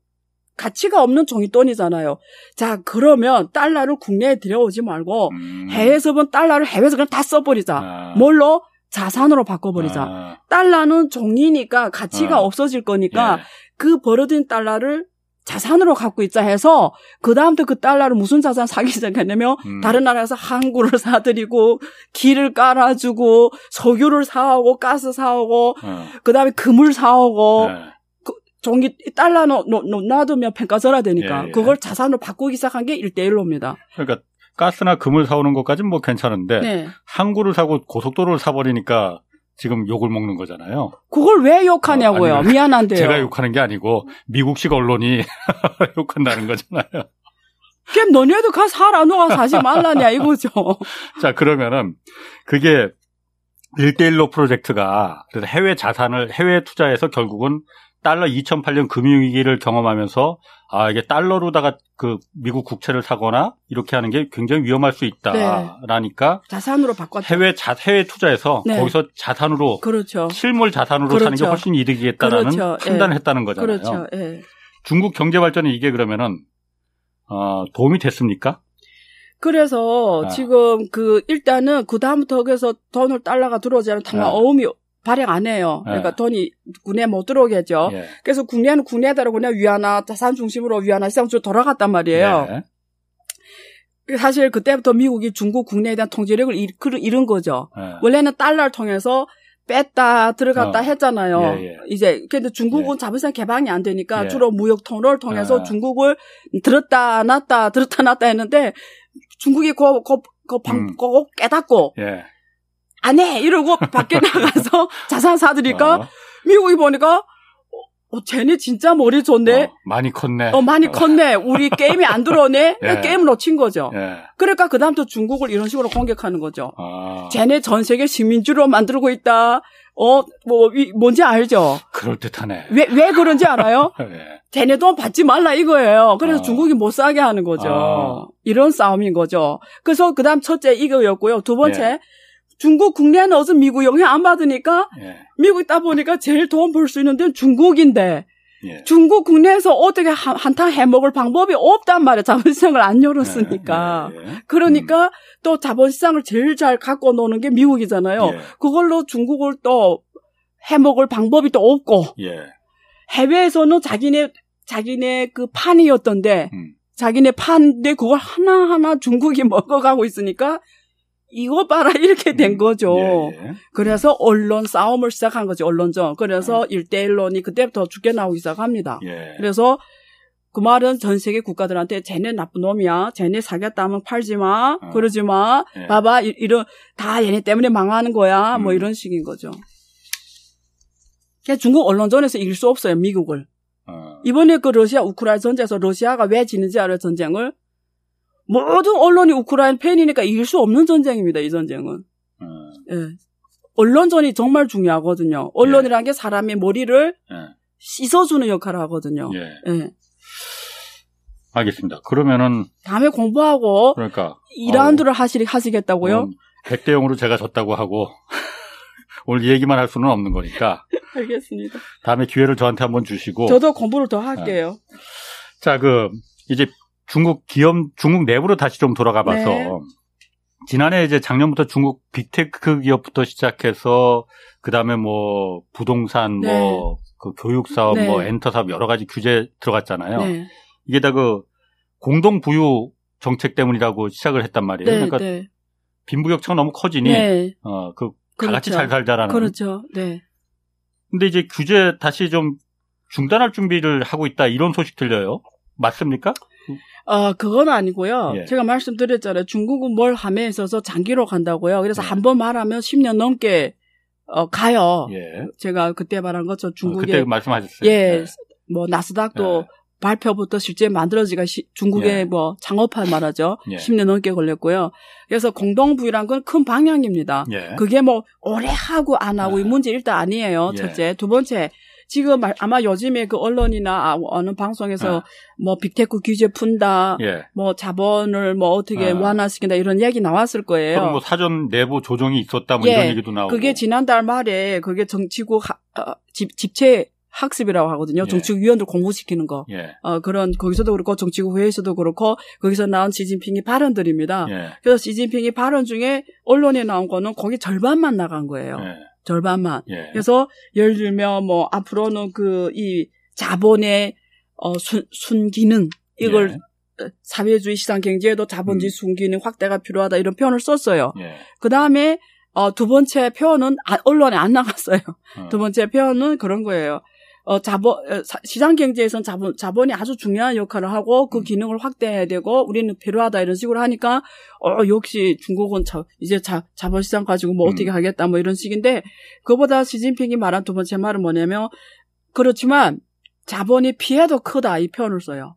가치가 없는 종이돈이잖아요. 자 그러면 달러를 국내에 들여오지 말고 음. 해외에서 본 달러를 해외에서 그냥 다 써버리자. 아. 뭘로 자산으로 바꿔버리자. 아. 달러는 종이니까 가치가 어. 없어질 거니까 예. 그 벌어진 달러를 자산으로 갖고 있자 해서 그 다음부터 그 달러를 무슨 자산 사기 시작했냐면 음. 다른 나라에서 항구를 사드리고 길을 깔아주고 석유를 사오고 가스 사오고 어. 그 다음에 금을 사오고 예. 종이 달러 놓, 놔두면 평가절하 되니까 예, 예. 그걸 자산으로 바꾸기 시작한 게 1대1로입니다. 그러니까 가스나 금을 사오는 것까지는 뭐 괜찮은데 네. 항구를 사고 고속도로를 사버리니까 지금 욕을 먹는 거잖아요. 그걸 왜 욕하냐고요. 어, 미안한데요. 제가 욕하는 게 아니고 미국식 언론이 욕한다는 거잖아요. 그럼 너네도 가 살아. 너가 사지 말라냐 이거죠. 자, 그러면은 그게 1대1로 프로젝트가 해외 자산을 해외 투자해서 결국은 달러 2008년 금융위기를 경험하면서 아, 이게 달러로다가 그 미국 국채를 사거나 이렇게 하는 게 굉장히 위험할 수 있다라니까 자산으로 바꿨죠. 해외 자 해외 투자해서 네. 거기서 자산으로 그렇죠. 실물 자산으로 그렇죠. 사는 게 훨씬 이득이겠다라는 그렇죠. 판단을 예. 했다는 거잖아요. 그렇죠. 예. 중국 경제 발전에 이게 그러면은 어, 도움이 됐습니까? 그래서 아. 지금 그 일단은 그 다음부터 그래서 돈을 달러가 들어오지 않으면 당장 아. 어음이 발행 안 해요. 그러니까 네. 돈이 국내에 못 들어오겠죠. 예. 그래서 국내는 국내대로 그냥 위안화 자산 중심으로 위안화 시장 쪽 돌아갔단 말이에요. 예. 사실 그때부터 미국이 중국 국내에 대한 통제력을 잃, 잃은 거죠. 예. 원래는 달러를 통해서 뺐다 들어갔다 어. 했잖아요. 예, 예. 이제 근데 중국은 자본시장 개방이 안 되니까 예. 주로 무역 통로를 통해서 아. 중국을 들었다 놨다 들었다 놨다 했는데 중국이 그거 그거 그거 방- 음. 그거 깨닫고 예. 안 해 이러고 밖에 나가서 자산 사들이니까 어, 미국이 보니까 어, 어, 쟤네 진짜 머리 좋네. 어, 많이 컸네. 어, 많이 컸네. 우리 게임이 안 들어오네. 예. 게임을 놓친 거죠. 예. 그러니까 그다음부터 중국을 이런 식으로 공격하는 거죠. 아, 쟤네 전 세계 식민지로 만들고 있다. 어, 뭐, 이- 뭔지 알죠? 그럴듯하네. 왜, 왜 그런지 알아요? 예. 쟤네 돈 받지 말라 이거예요. 그래서 아. 중국이 못 사게 하는 거죠. 아. 이런 싸움인 거죠. 그래서 그 다음 첫째 이거였고요. 두 번째, 예. 중국 국내는 어서 미국 영향 안 받으니까 예. 미국 있다 보니까 제일 돈벌수 있는 데는 중국인데 예. 중국 국내에서 어떻게 한, 한탕 해먹을 방법이 없단 말이에요. 자본시장을 안 열었으니까. 예. 예. 그러니까 또 자본시장을 제일 잘 갖고 노는 게 미국이잖아요. 예. 그걸로 중국을 또 해먹을 방법이 또 없고 예. 해외에서는 자기네 자기네 그 판이었던데 음. 자기네 판인데 그걸 하나하나 중국이 먹어가고 있으니까 이거 봐라 이렇게 된 거죠. 예, 예. 그래서 언론 싸움을 시작한 거죠. 언론전. 그래서 일대일론이 그때부터 죽게 나오기 시작합니다. 예. 그래서 그 말은 전 세계 국가들한테 쟤네 나쁜 놈이야. 쟤네 사겠다면 팔지 마. 어. 그러지 마. 예. 봐봐. 이- 이런 다 얘네 때문에 망하는 거야. 뭐 음. 이런 식인 거죠. 중국 언론전에서 이길 수 없어요. 미국을. 어. 이번에 그 러시아 우크라이나 전쟁에서 러시아가 왜 지는지 알아요? 전쟁을 모든 언론이 우크라이나 팬이니까 이길 수 없는 전쟁입니다. 이 전쟁은. 어. 예. 언론전이 정말 중요하거든요. 언론이라는 게 사람의 머리를 예. 씻어주는 역할을 하거든요. 예. 예. 알겠습니다. 그러면은 다음에 공부하고 그러니까 2라운드를 하시, 하시겠다고요? 음, 100대 0으로 제가 졌다고 하고 오늘 이 얘기만 할 수는 없는 거니까 알겠습니다. 다음에 기회를 저한테 한번 주시고 저도 공부를 더 할게요. 자, 그 이제 중국 기업 중국 내부로 다시 좀 돌아가 봐서 네. 지난해 이제 작년부터 중국 빅테크 기업부터 시작해서 그다음에 뭐 부동산 네. 뭐그 교육 사업 네. 뭐 엔터 사업 여러 가지 규제 들어갔잖아요. 네. 이게 다 그 공동 부유 정책 때문이라고 시작을 했단 말이에요. 네, 그러니까 네. 빈부격차가 너무 커지니 네. 어그 그렇죠. 같이 잘 살자라는. 그렇죠. 네. 근데 이제 규제 다시 좀 중단할 준비를 하고 있다 이런 소식 들려요. 맞습니까? 어, 그건 아니고요. 예. 제가 말씀드렸잖아요. 중국은 뭘 함에 있어서 장기로 간다고요. 그래서 예. 한번 말하면 10년 넘게 어, 가요. 예. 제가 그때 말한 것처럼 어, 중국의 그때 말씀하셨어요. 예, 뭐 나스닥도 예. 발표부터 실제 만들어지가 시- 중국의 예. 뭐 창업할 말하죠. 예. 10년 넘게 걸렸고요. 그래서 공동부유란 건 큰 방향입니다. 예. 그게 뭐 오래 하고 안 하고 이 아. 문제 일단 아니에요. 예. 첫째, 두 번째. 지금 말- 아마 요즘에 그 언론이나 아- 어느 방송에서 아. 뭐 빅테크 규제 푼다, 예. 뭐 자본을 뭐 어떻게 아. 완화시킨다 이런 얘기 나왔을 거예요. 그럼 뭐 사전 내부 조정이 있었다 뭐 예. 이런 얘기도 나오고. 그게 지난달 말에 그게 정치국 하- 어, 집, 집체 학습이라고 하거든요. 예. 정치국 위원들 공부시키는 거. 예. 어, 그런 거기서도 그렇고 정치국 회의에서도 그렇고 거기서 나온 시진핑이 발언들입니다. 예. 그래서 시진핑이 발언 중에 언론에 나온 거는 거기 절반만 나간 거예요. 예. 절반만. 예. 그래서 예를 들면 뭐 앞으로는 그 이 자본의 어, 순, 순기능 이걸 예. 사회주의 시장 경제에도 자본주의 음. 순기능 확대가 필요하다 이런 표현을 썼어요. 예. 그 다음에 어, 두 번째 표현은 아- 언론에 안 나갔어요. 어. 두 번째 표현은 그런 거예요. 어, 자본, 어, 사- 시장 경제에선 자본, 자본이 아주 중요한 역할을 하고 그 음. 기능을 확대해야 되고 우리는 필요하다 이런 식으로 하니까 어, 역시 중국은 자, 이제 자, 자본시장 가지고 뭐 음. 어떻게 하겠다 뭐 이런 식인데 그보다 시진핑이 말한 두 번째 말은 뭐냐면 그렇지만 자본이 피해도 크다 이 표현을 써요.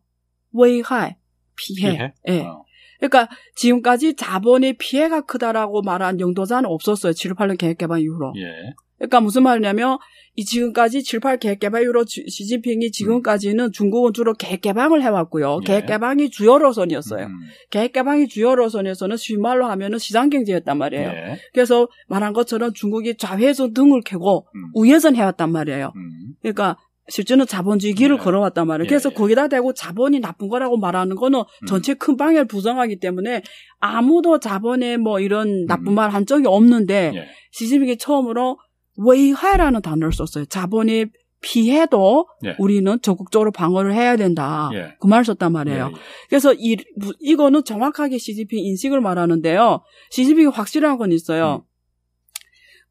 외할 피해. 피해? 예. 어. 그러니까 지금까지 자본의 피해가 크다라고 말한 영도자는 없었어요. 7, 8년 계획 개방 이후로. 예. 그러니까 무슨 말이냐면 이 지금까지 7, 8 계획개방 이후로 지- 시진핑이 지금까지는 중국은 주로 계획개방을 해왔고요. 예. 계획개방이 주요 노선이었어요. 음. 계획개방이 주요 노선에서는 쉬운 말로 하면은 시장 경제였단 말이에요. 예. 그래서 말한 것처럼 중국이 좌회전 등을 켜고 음. 우회전 해왔단 말이에요. 음. 그러니까 실제는 자본주의 길을 예. 걸어왔단 말이에요. 예, 그래서 예. 거기다 대고 자본이 나쁜 거라고 말하는 거는 음. 전체 큰 방향을 부정하기 때문에 아무도 자본에 뭐 이런 나쁜 음. 말한 적이 없는데 예. 시진핑이 처음으로 외화라는 단어를 썼어요. 자본이 피해도 예. 우리는 적극적으로 방어를 해야 된다. 예. 그말 썼단 말이에요. 예, 예. 그래서 이, 이거는 정확하게 시진핑 인식을 말하는데요. 시진핑이 확실한 건 있어요. 음.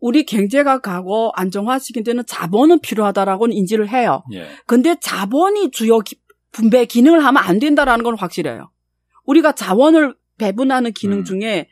우리 경제가 가고 안정화 시킨 데는 자본은 필요하다라고는 인지를 해요. 예. 근데 자본이 주요 기- 분배 기능을 하면 안 된다라는 건 확실해요. 우리가 자원을 배분하는 기능 음. 중에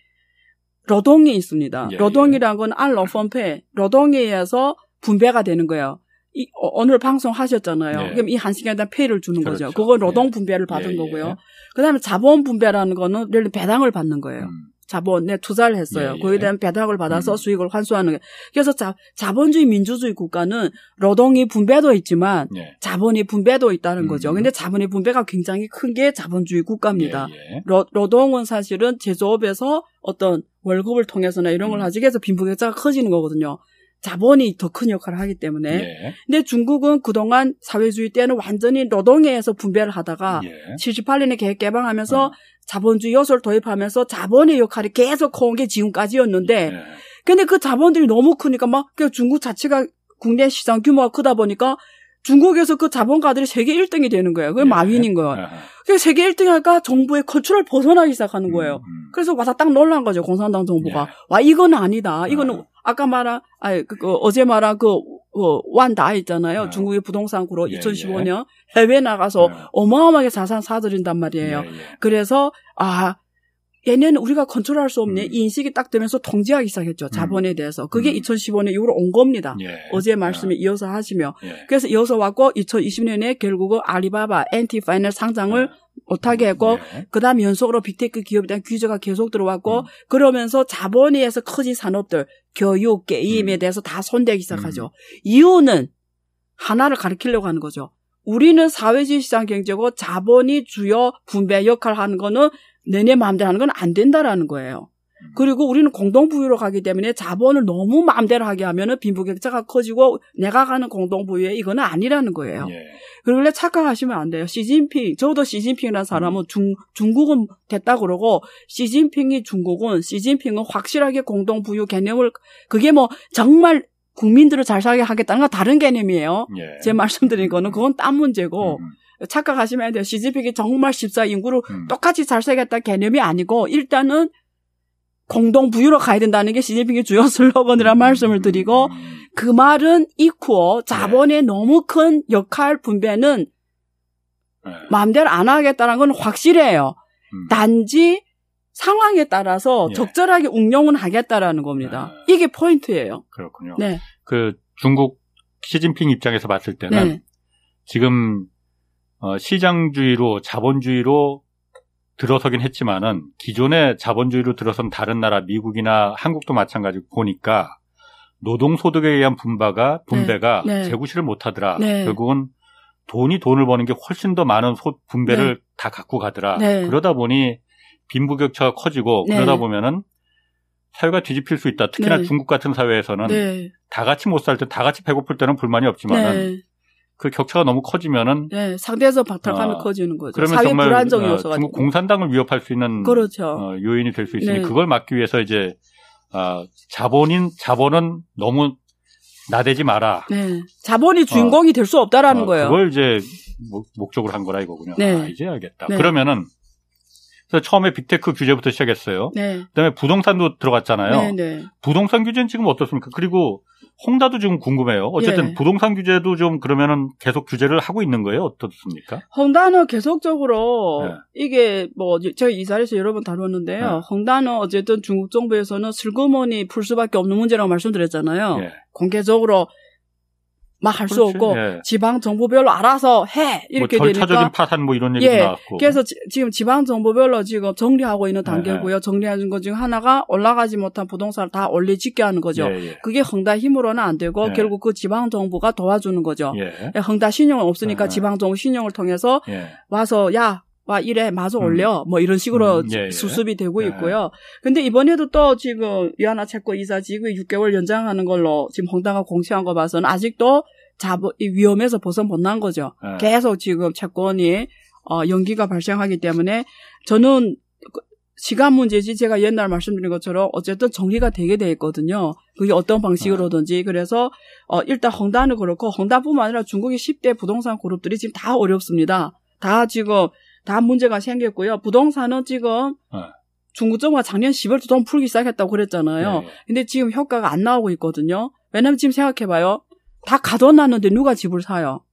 노동이 있습니다. 예, 노동이란 건 알러펀페, 노동에 의해서 분배가 되는 거예요. 이, 어, 오늘 방송 하셨잖아요. 예. 그럼 이 한 시간에 대한 페이를 주는 그렇죠. 거죠. 그건 노동 예. 분배를 받은 예, 예. 거고요. 그 다음에 자본 분배라는 거는 예를 배당을 받는 거예요. 음. 자본, 내 투자를 했어요. 예, 예. 거기에 대한 배당을 받아서 음. 수익을 환수하는 거예요. 그래서 자, 자본주의 민주주의 국가는 노동이 분배도 있지만 예. 자본이 분배도 있다는 거죠. 음. 근데 자본의 분배가 굉장히 큰 게 자본주의 국가입니다. 예, 예. 로, 노동은 사실은 제조업에서 어떤 월급을 통해서나 이런 걸 음. 하지 해서 빈부격차가 커지는 거거든요. 자본이 더 큰 역할을 하기 때문에. 예. 근데 중국은 그동안 사회주의 때는 완전히 노동에 의해서 분배를 하다가 예. 78년에 계획 개방하면서 음. 자본주의 요소를 도입하면서 자본의 역할이 계속 커온 게 지금까지였는데 예. 근데 그 자본들이 너무 크니까 막그 중국 자체가 국내 시장 규모가 크다 보니까 중국에서 그 자본가들이 세계 1등이 되는 거예요. 그게 예. 마윈인 거예요. 아하. 그래서 세계 1등 하니까 정부의 컨트롤 벗어나기 시작하는 거예요. 음, 음. 그래서 와서 딱 놀란 거죠. 공산당 정부가. 예. 와, 이거는 아니다. 이거는 어. 아까 말한, 아니, 그, 그 어제 말한 그, 그 완다 있잖아요. 어. 중국의 부동산 구로 예, 2015년 해외 나가서 예. 어마어마하게 자산 사들인단 말이에요. 예, 예. 그래서, 아, 얘네는 우리가 컨트롤할 수 없네. 음. 이 인식이 딱 되면서 통제하기 시작했죠. 자본에 대해서. 그게 음. 2015년 이후로 온 겁니다. 예. 어제 말씀에 이어서 하시며. 예. 그래서 이어서 왔고, 2020년에 결국은 알리바바 Ant Financial 상장을 못하게 했고, 예. 그 다음 연속으로 빅테크 기업에 대한 규제가 계속 들어왔고, 음. 그러면서 자본에 의해서 커진 산업들, 교육, 게임에 음. 대해서 다 손대기 시작하죠. 이유는 하나를 가리키려고 하는 거죠. 우리는 사회주의 시장 경제고 자본이 주요 분배 역할을 하는 거는 너네 마음대로 하는 건 안 된다라는 거예요. 음. 그리고 우리는 공동부유로 가기 때문에 자본을 너무 마음대로 하게 하면은 빈부격차가 커지고 내가 가는 공동부유에 이거는 아니라는 거예요. 예. 원래 착각하시면 안 돼요. 시진핑, 저도 시진핑이라는 사람은 중, 중국은 됐다 그러고, 시진핑이 중국은, 시진핑은 확실하게 공동부유 개념을, 그게 뭐, 정말 국민들을 잘 살게 하겠다는 건 다른 개념이에요. 예. 제 말씀드린 거는 그건 딴 문제고, 음, 착각하시면 안 돼요. 시진핑이 정말 14 인구를 음. 똑같이 잘 살겠다는 개념이 아니고, 일단은 공동 부유로 가야 된다는 게 시진핑의 주요 슬로건이라는 말씀을 드리고, 음, 그 말은 이쿠어 자본의 너무 큰 역할 분배는 예. 마음대로 안 하겠다는 건 확실해요. 음. 단지 상황에 따라서 예. 적절하게 운용은 하겠다라는 겁니다. 아. 이게 포인트예요. 그렇군요. 네. 그 중국 시진핑 입장에서 봤을 때는 네. 지금 어, 시장주의로 자본주의로 들어서긴 했지만은 기존의 자본주의로 들어선 다른 나라 미국이나 한국도 마찬가지고 보니까 노동 소득에 의한 분바가 분배가 네. 재구시를 못하더라. 네. 결국은 돈이 돈을 버는 게 훨씬 더 많은 소, 분배를 다 갖고 가더라. 네. 그러다 보니 빈부격차가 커지고 네. 그러다 보면은 사회가 뒤집힐 수 있다. 특히나 네. 중국 같은 사회에서는 네. 다 같이 못 살 때 다 같이 배고플 때는 불만이 없지만은 네. 그 격차가 너무 커지면은 네. 상대에서 박탈감이 어, 커지는 거죠. 그러면 사회 정말 불안정이 어, 요소가 중국 되고. 공산당을 위협할 수 있는 그렇죠. 어, 요인이 될 수 있으니 네. 그걸 막기 위해서 이제 아, 자본인 자본은 너무 나대지 마라. 네. 자본이 주인공이 될 수 없다라는 어, 거예요. 그걸 이제 목- 목적으로 한 거라 이거군요. 네. 아, 이제 알겠다. 네. 그러면은 그래서 처음에 빅테크 규제부터 시작했어요. 네. 그다음에 부동산도 들어갔잖아요. 네, 네. 부동산 규제는 지금 어떻습니까? 그리고 헝다도 지금 궁금해요. 어쨌든 예. 부동산 규제도 좀 그러면은 계속 규제를 하고 있는 거예요? 어떻습니까? 헝다는 계속적으로 네. 이게 뭐 제가 이 자리에서 여러 번 다뤘는데요. 네. 헝다는 어쨌든 중국 정부에서는 슬그머니 풀 수밖에 없는 문제라고 말씀드렸잖아요. 예. 공개적으로 막 할 수. 없고 예. 지방 정부별로 알아서 해뭐 이렇게 절차적인 되니까 파산 뭐 이런 얘기도 예. 나왔고. 그래서 지, 금 지방 정부별로 지금 정리하고 있는 네, 단계고요. 정리하는 것 중 하나가 올라가지 못한 부동산을 다 올려 짓게 하는 거죠. 예, 예. 그게 헝다 힘으로는 안 되고 네. 결국 그 지방 정부가 도와주는 거죠. 예. 헝다 신용은 없으니까 네. 지방 정부 신용을 통해서 예. 와서 야. 와 이래 마저 음. 올려 뭐 이런 식으로 음, 예, 예. 수습이 되고 예. 있고요. 근데 이번에도 또 지금 위안화 채권 이사 지급이 6개월 연장하는 걸로 지금 헝다가 공시한 거 봐서는 아직도 자본 이 위험에서 벗어 못 난 거죠. 예. 계속 지금 채권이 어, 연기가 발생하기 때문에 저는 그 시간 문제지 제가 옛날 말씀드린 것처럼 어쨌든 정리가 되게 돼 있거든요. 그게 어떤 방식으로든지 그래서 어, 일단 헝다는 그렇고 헝다뿐만 아니라 중국의 10대 부동산 그룹들이 지금 다 어렵습니다. 다 지금 다 문제가 생겼고요. 부동산은 지금 네. 중국 정부가 작년 10월부터 돈 풀기 시작했다고 그랬잖아요. 예, 예. 근데 지금 효과가 안 나오고 있거든요. 왜냐면 지금 생각해봐요. 다 가둬놨는데 누가 집을 사요?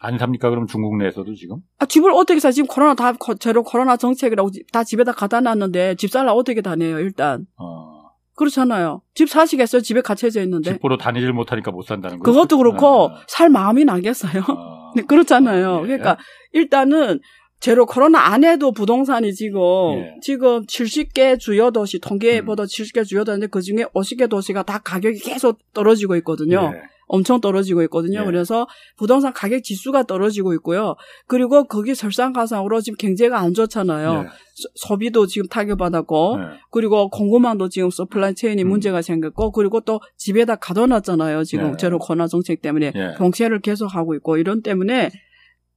안 삽니까? 그럼 중국 내에서도 지금? 아, 집을 어떻게 사? 지금 코로나 다, 거- 제로 코로나 정책이라고 지- 다 집에다 갖다 놨는데 집 살라 어떻게 다녀요, 일단. 어, 그렇잖아요. 집 사시겠어요? 집에 갇혀져 있는데. 집 보러 다니질 못하니까 못 산다는 거. 그것도 그렇고, 아, 살 마음이 나겠어요? 아, 네, 그렇잖아요. 예. 그러니까, 일단은, 제로 코로나 안에도 부동산이 지금, 예. 지금 70개 주요 도시, 통계보다 음. 70개 주요 도시인데 그 중에 50개 도시가 다 가격이 계속 떨어지고 있거든요. 예. 엄청 떨어지고 있거든요. 예. 그래서 부동산 가격 지수가 떨어지고 있고요. 그리고 거기 설상가상으로 지금 경제가 안 좋잖아요. 예. 소- 소비도 지금 타격받았고, 예. 그리고 공급망도 지금 supply chain이 음. 문제가 생겼고, 그리고 또 집에다 가둬놨잖아요. 지금 예. 제로 코로나 정책 때문에 예. 봉쇄를 계속하고 있고 이런 때문에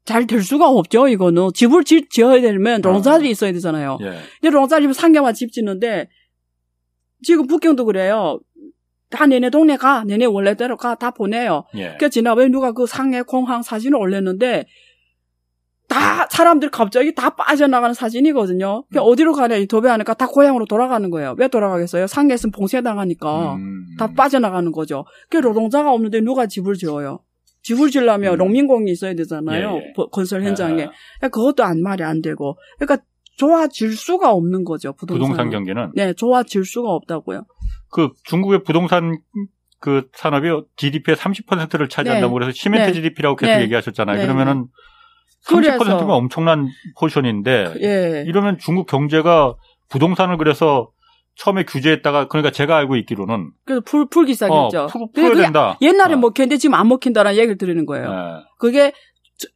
잘 될 수가 없죠. 이거는 집을 지, 지어야 되면 아. 롱자리 있어야 되잖아요. 예. 근데 롱자리면 상계만 집 짓는데 지금 북경도 그래요. 다 내내 동네 가, 내내 원래대로 가, 다 보내요. 예. 그 지난번에 누가 그 상해 공항 사진을 올렸는데 다 사람들 갑자기 다 빠져나가는 사진이거든요. 그 음. 어디로 가냐 이 도배하니까 다 고향으로 돌아가는 거예요. 왜 돌아가겠어요? 상해에서는 봉쇄 당하니까 음, 다 빠져나가는 거죠. 그 노동자가 없는데 누가 집을 지어요? 지려면 음. 농민공이 있어야 되잖아요. 예, 예. 버- 건설 현장에. 아, 그것도 안 말이 안 되고. 그러니까 좋아질 수가 없는 거죠. 부동산. 부동산 경기는 네, 좋아질 수가 없다고요. 그 중국의 부동산 그 산업이 GDP의 30%를 차지한다고 그래서 시멘트 네. GDP라고 계속 네. 얘기하셨잖아요. 네. 그러면은 그래서- 30%면 엄청난 포션인데 예. 이러면 중국 경제가 부동산을 그래서 처음에 규제했다가 그러니까 제가 알고 있기로는 그래서 풀, 풀기 시작했죠. 어, 풀, 풀어야 된다. 옛날에 어. 먹혔는데 지금 안 먹힌다라는 얘기를 드리는 거예요. 예. 그게 저-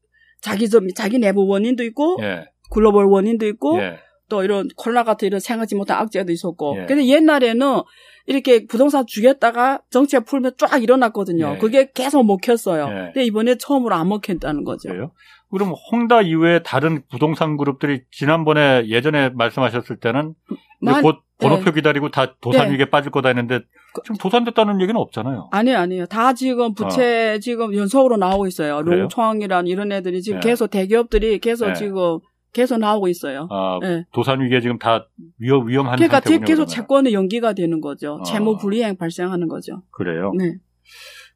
자기 좀 자기 내부 원인도 있고 예. 글로벌 원인도 있고 예. 또 이런 코로나 같은 이런 생각지 못한 악재도 있었고. 예. 근데 옛날에는 이렇게 부동산 죽었다가 정책 풀면 쫙 일어났거든요. 예. 그게 계속 먹혔어요. 예. 근데 이번에 처음으로 안 먹혔다는 거죠. 그래요? 그럼 헝다 이외에 다른 부동산 그룹들이 지난번에 예전에 말씀하셨을 때는 만- 곧 번호표 네. 기다리고 다 도산 네. 위기에 빠질 거다 했는데 지금 도산됐다는 얘기는 없잖아요. 아니에요, 아니에요. 다 지금 부채 지금 연속으로 나오고 있어요. 어. 롱청이란 이런 애들이 지금 네. 계속 대기업들이 계속 네. 지금 계속 나오고 있어요. 아, 네. 도산 위기에 지금 다 위험, 위험한 그러니까 상태군요. 계속. 채권의 연기가 되는 거죠. 어. 채무 불이행 발생하는 거죠. 그래요. 네.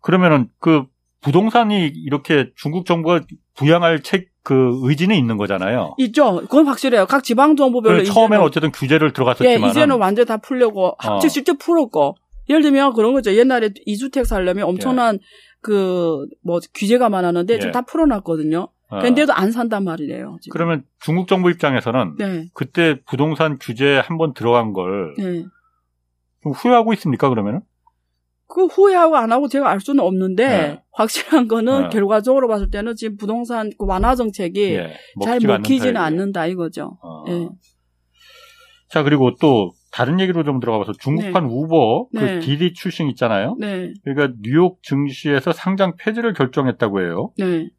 그러면은 그 부동산이 이렇게 중국 정부가 부양할 책 그 의지는 있는 거잖아요. 있죠. 그건 확실해요. 각 지방 정부별로 그래서 처음에는 어쨌든 규제를 예, 들어갔었지만 이제는 완전 다 풀려고 합책 어. 실제 풀었고. 예를 들면 그런 거죠. 옛날에 이주택 살려면 엄청난 그뭐 규제가 많았는데 예. 지금 다 풀어놨거든요. 근데도 안 산단 말이래요. 지금. 그러면 중국 정부 입장에서는 네, 그때 부동산 규제 한 번 들어간 걸 네. 좀 후회하고 있습니까? 그러면은? 그 후회하고 안 하고 제가 알 수는 없는데 네. 확실한 거는 네. 결과적으로 봤을 때는 지금 부동산 그 완화 정책이 예, 잘 먹히지는 않는다, 이거죠. 어. 예. 자 그리고 또 다른 얘기로 좀 들어가봐서 중국판 우버 그 네. 디디 출신 있잖아요. 네, 그러니까 뉴욕 증시에서 상장 폐지를 결정했다고 해요. 네.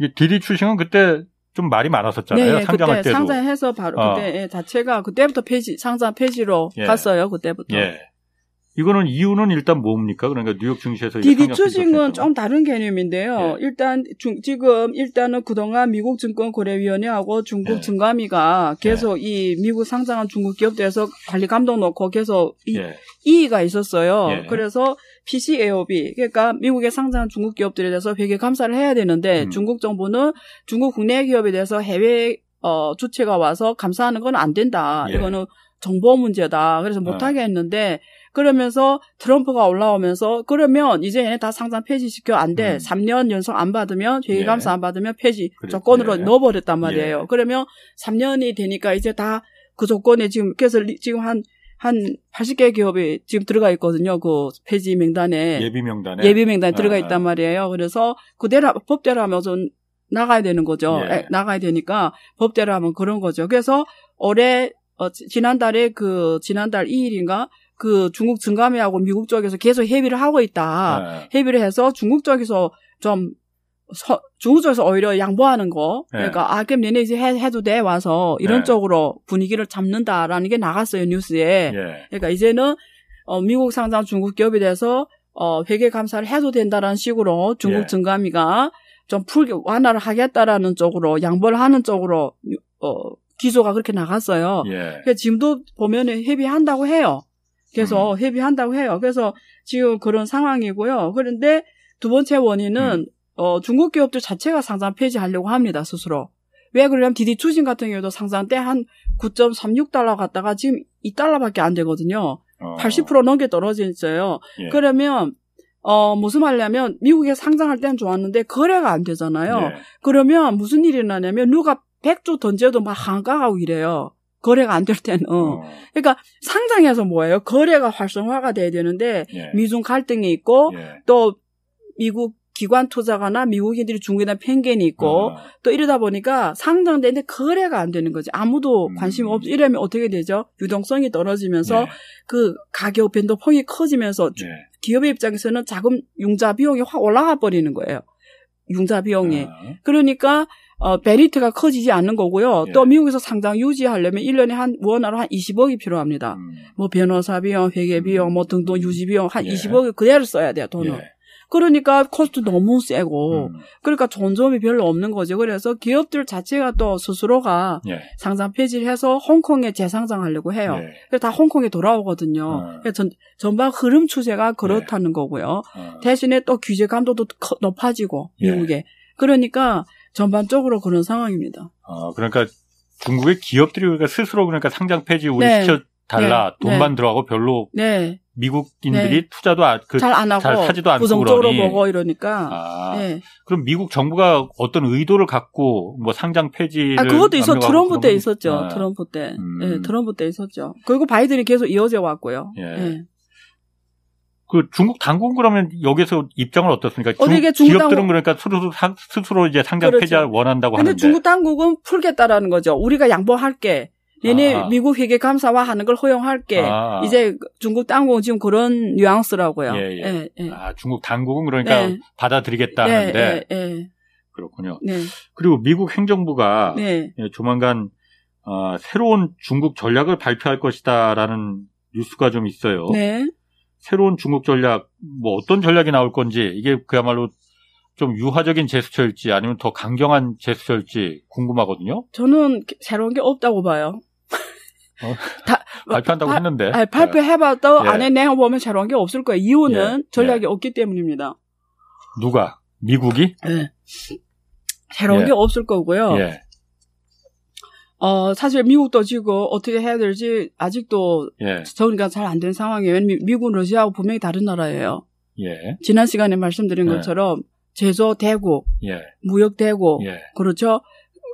이 디디 출신은 그때 좀 말이 많았었잖아요. 네, 상장할 그때 때도. 상장해서 바로 어. 그때 예, 자체가 그때부터 폐지 상장 폐지로 예. 갔어요. 그때부터. 예. 이거는 이유는 일단 뭡니까? 그러니까 뉴욕 증시에서 디디 추징은 좀 다른 개념인데요. 예. 일단 중, 지금 일단은 그동안 미국 증권거래위원회하고 중국 예. 증감위가 계속 이 미국 상장한 중국 기업들에서 관리 감독 놓고 계속 이, 예. 이의가 있었어요. 예. 그래서 PCAOB 그러니까 미국에 상장한 중국 기업들에 대해서 회계 감사를 해야 되는데 음. 중국 정부는 중국 국내 기업에 대해서 해외 어, 주체가 와서 감사하는 건 안 된다. 예. 이거는 정보 문제다. 그래서 못하게 했는데 그러면서 트럼프가 올라오면서 그러면 이제 얘네 다 상장 폐지시켜 안 돼. 음. 3년 연속 안 받으면 예. 회계감사 안 받으면 폐지 그래. 조건으로 예. 넣어버렸단 말이에요. 예. 그러면 3년이 되니까 이제 다 그 조건에 지금 그래서 리- 지금 한한 80개 기업이 지금 들어가 있거든요. 그 폐지 명단에 예비 명단에 예비 명단에 들어가 아. 있단 말이에요. 그래서 그대로 법대로 하면 좀 나가야 되는 거죠. 예. 에, 나가야 되니까 법대로 하면 그런 거죠. 그래서 올해 어, 지- 지난달에 그 지난달 2일인가 그 중국 증감회하고 미국 쪽에서 계속 협의를 하고 있다. 예. 협의를 해서 중국 쪽에서 좀 서- 중국 쪽에서 오히려 양보하는 거. 예. 그러니까 아 그럼 얘네 이제 해, 해도 돼 와서 이런 예. 쪽으로 분위기를 잡는다라는 게 나갔어요 뉴스에. 예. 그러니까 이제는 어, 미국 상장 중국 기업에 대해서 어, 회계 감사를 해도 된다라는 식으로 중국 예. 증감위가 좀 풀, 완화를 하겠다라는 쪽으로 양보를 하는 쪽으로 어, 기조가 그렇게 나갔어요. 예. 그래서 지금도 보면은 협의한다고 해요. 그래서 음. 협의한다고 해요. 그래서 지금 그런 상황이고요. 그런데 두 번째 원인은 음. 어, 중국 기업들 자체가 상장 폐지하려고 합니다 스스로. 왜 그러냐면 디디 추진 같은 경우도 상장 때 한 9.36달러 갔다가 지금 2달러밖에 안 되거든요. 어. 80% 넘게 떨어져 있어요. 예. 그러면 어 무슨 말이냐면 미국에 상장할 때는 좋았는데 거래가 안 되잖아요. 예. 그러면 무슨 일이 나냐면 누가 100조 던져도 막 한가하고 이래요. 거래가 안 될 때는. 어. 그러니까 상장해서 뭐예요? 거래가 활성화가 돼야 되는데 예. 미중 갈등이 있고 예. 또 미국 기관 투자가나 미국인들이 중국에 대한 편견이 있고 어. 또 이러다 보니까 상장되는데 거래가 안 되는 거지. 아무도 음. 관심 없. 이러면 어떻게 되죠? 유동성이 떨어지면서 예. 그 가격 변동폭이 커지면서 주- 예. 기업의 입장에서는 자금 융자 비용이 확 올라가 버리는 거예요. 융자 비용이. 어. 그러니까 어 베리트가 커지지 않는 거고요. 예. 또 미국에서 상장 유지하려면 1년에 한 원화로 한 20억이 필요합니다. 음. 뭐 변호사 비용, 회계 비용, 뭐 등등 유지 비용 한 예. 20억을 그대로 써야 돼요, 돈을. 예. 그러니까 코스트 너무 세고 음. 그러니까 좋은 점이 별로 없는 거죠. 그래서 기업들 자체가 또 스스로가 예. 상장 폐지를 해서 홍콩에 재상장하려고 해요. 예. 그래서 다 홍콩에 돌아오거든요. 어. 그래서 전, 전반 흐름 추세가 그렇다는 거고요. 어. 대신에 또 규제 감도도 커- 높아지고 예. 미국에. 그러니까 전반적으로 그런 상황입니다. 어, 그러니까 중국의 기업들이 그러니까 스스로 그러니까 상장 폐지 우리 네. 시켜 달라 네. 돈만 들어가고 별로 네, 미국인들이 투자도 아- 그 잘안 하고 잘 사지도 않고 부정적으로 그러니. 보고 이러니까. 아, 네. 그럼 미국 정부가 어떤 의도를 갖고 뭐 상장 폐지를 아, 그것도 있어. 트럼프 때 건- 있었죠. 아, 트럼프 때. 음. 예, 트럼프 때 있었죠. 그리고 바이든이 계속 이어져 왔고요. 예. 예. 그 중국 당국은 그러면 여기서 입장을 어떻습니까? 이게 중, 기업들은 그러니까 스스로, 상- 스스로 이제 상장 그렇죠. 폐지를 원한다고 근데 하는데 중국 당국은 풀겠다라는 거죠. 우리가 양보할게. 얘네 아. 미국 회계 감사와 하는 걸 허용할게. 아. 이제 중국 당국은 지금 그런 뉘앙스라고요. 예, 예. 예, 예. 아, 중국 당국은 그러니까 네. 받아들이겠다 네, 하는데 예, 예. 그렇군요. 네, 그리고 미국 행정부가 네. 예, 조만간 어, 새로운 중국 전략을 발표할 것이다라는 뉴스가 좀 있어요. 네. 새로운 중국 전략 뭐 어떤 전략이 나올 건지 이게 그야말로 좀 유화적인 제스처일지 아니면 더 강경한 제스처일지 궁금하거든요. 저는 새로운 게 없다고 봐요. 발표한다고 발- 했는데. 아니, 발표해봐도 예. 안에 내용 보면 새로운 게 없을 거예요. 이유는 예, 전략이 예. 없기 때문입니다. 네. 누가? 미국이? 예. 새로운 예. 게 없을 거고요. 예. 어, 사실 미국도 지금 어떻게 해야 될지 아직도 예. 정리가 잘 안 된 상황이에요. 미- 미국은 러시아하고 분명히 다른 나라예요. 예. 지난 시간에 말씀드린 네. 것처럼 제조 대국, 예. 무역 대국, 예. 그렇죠.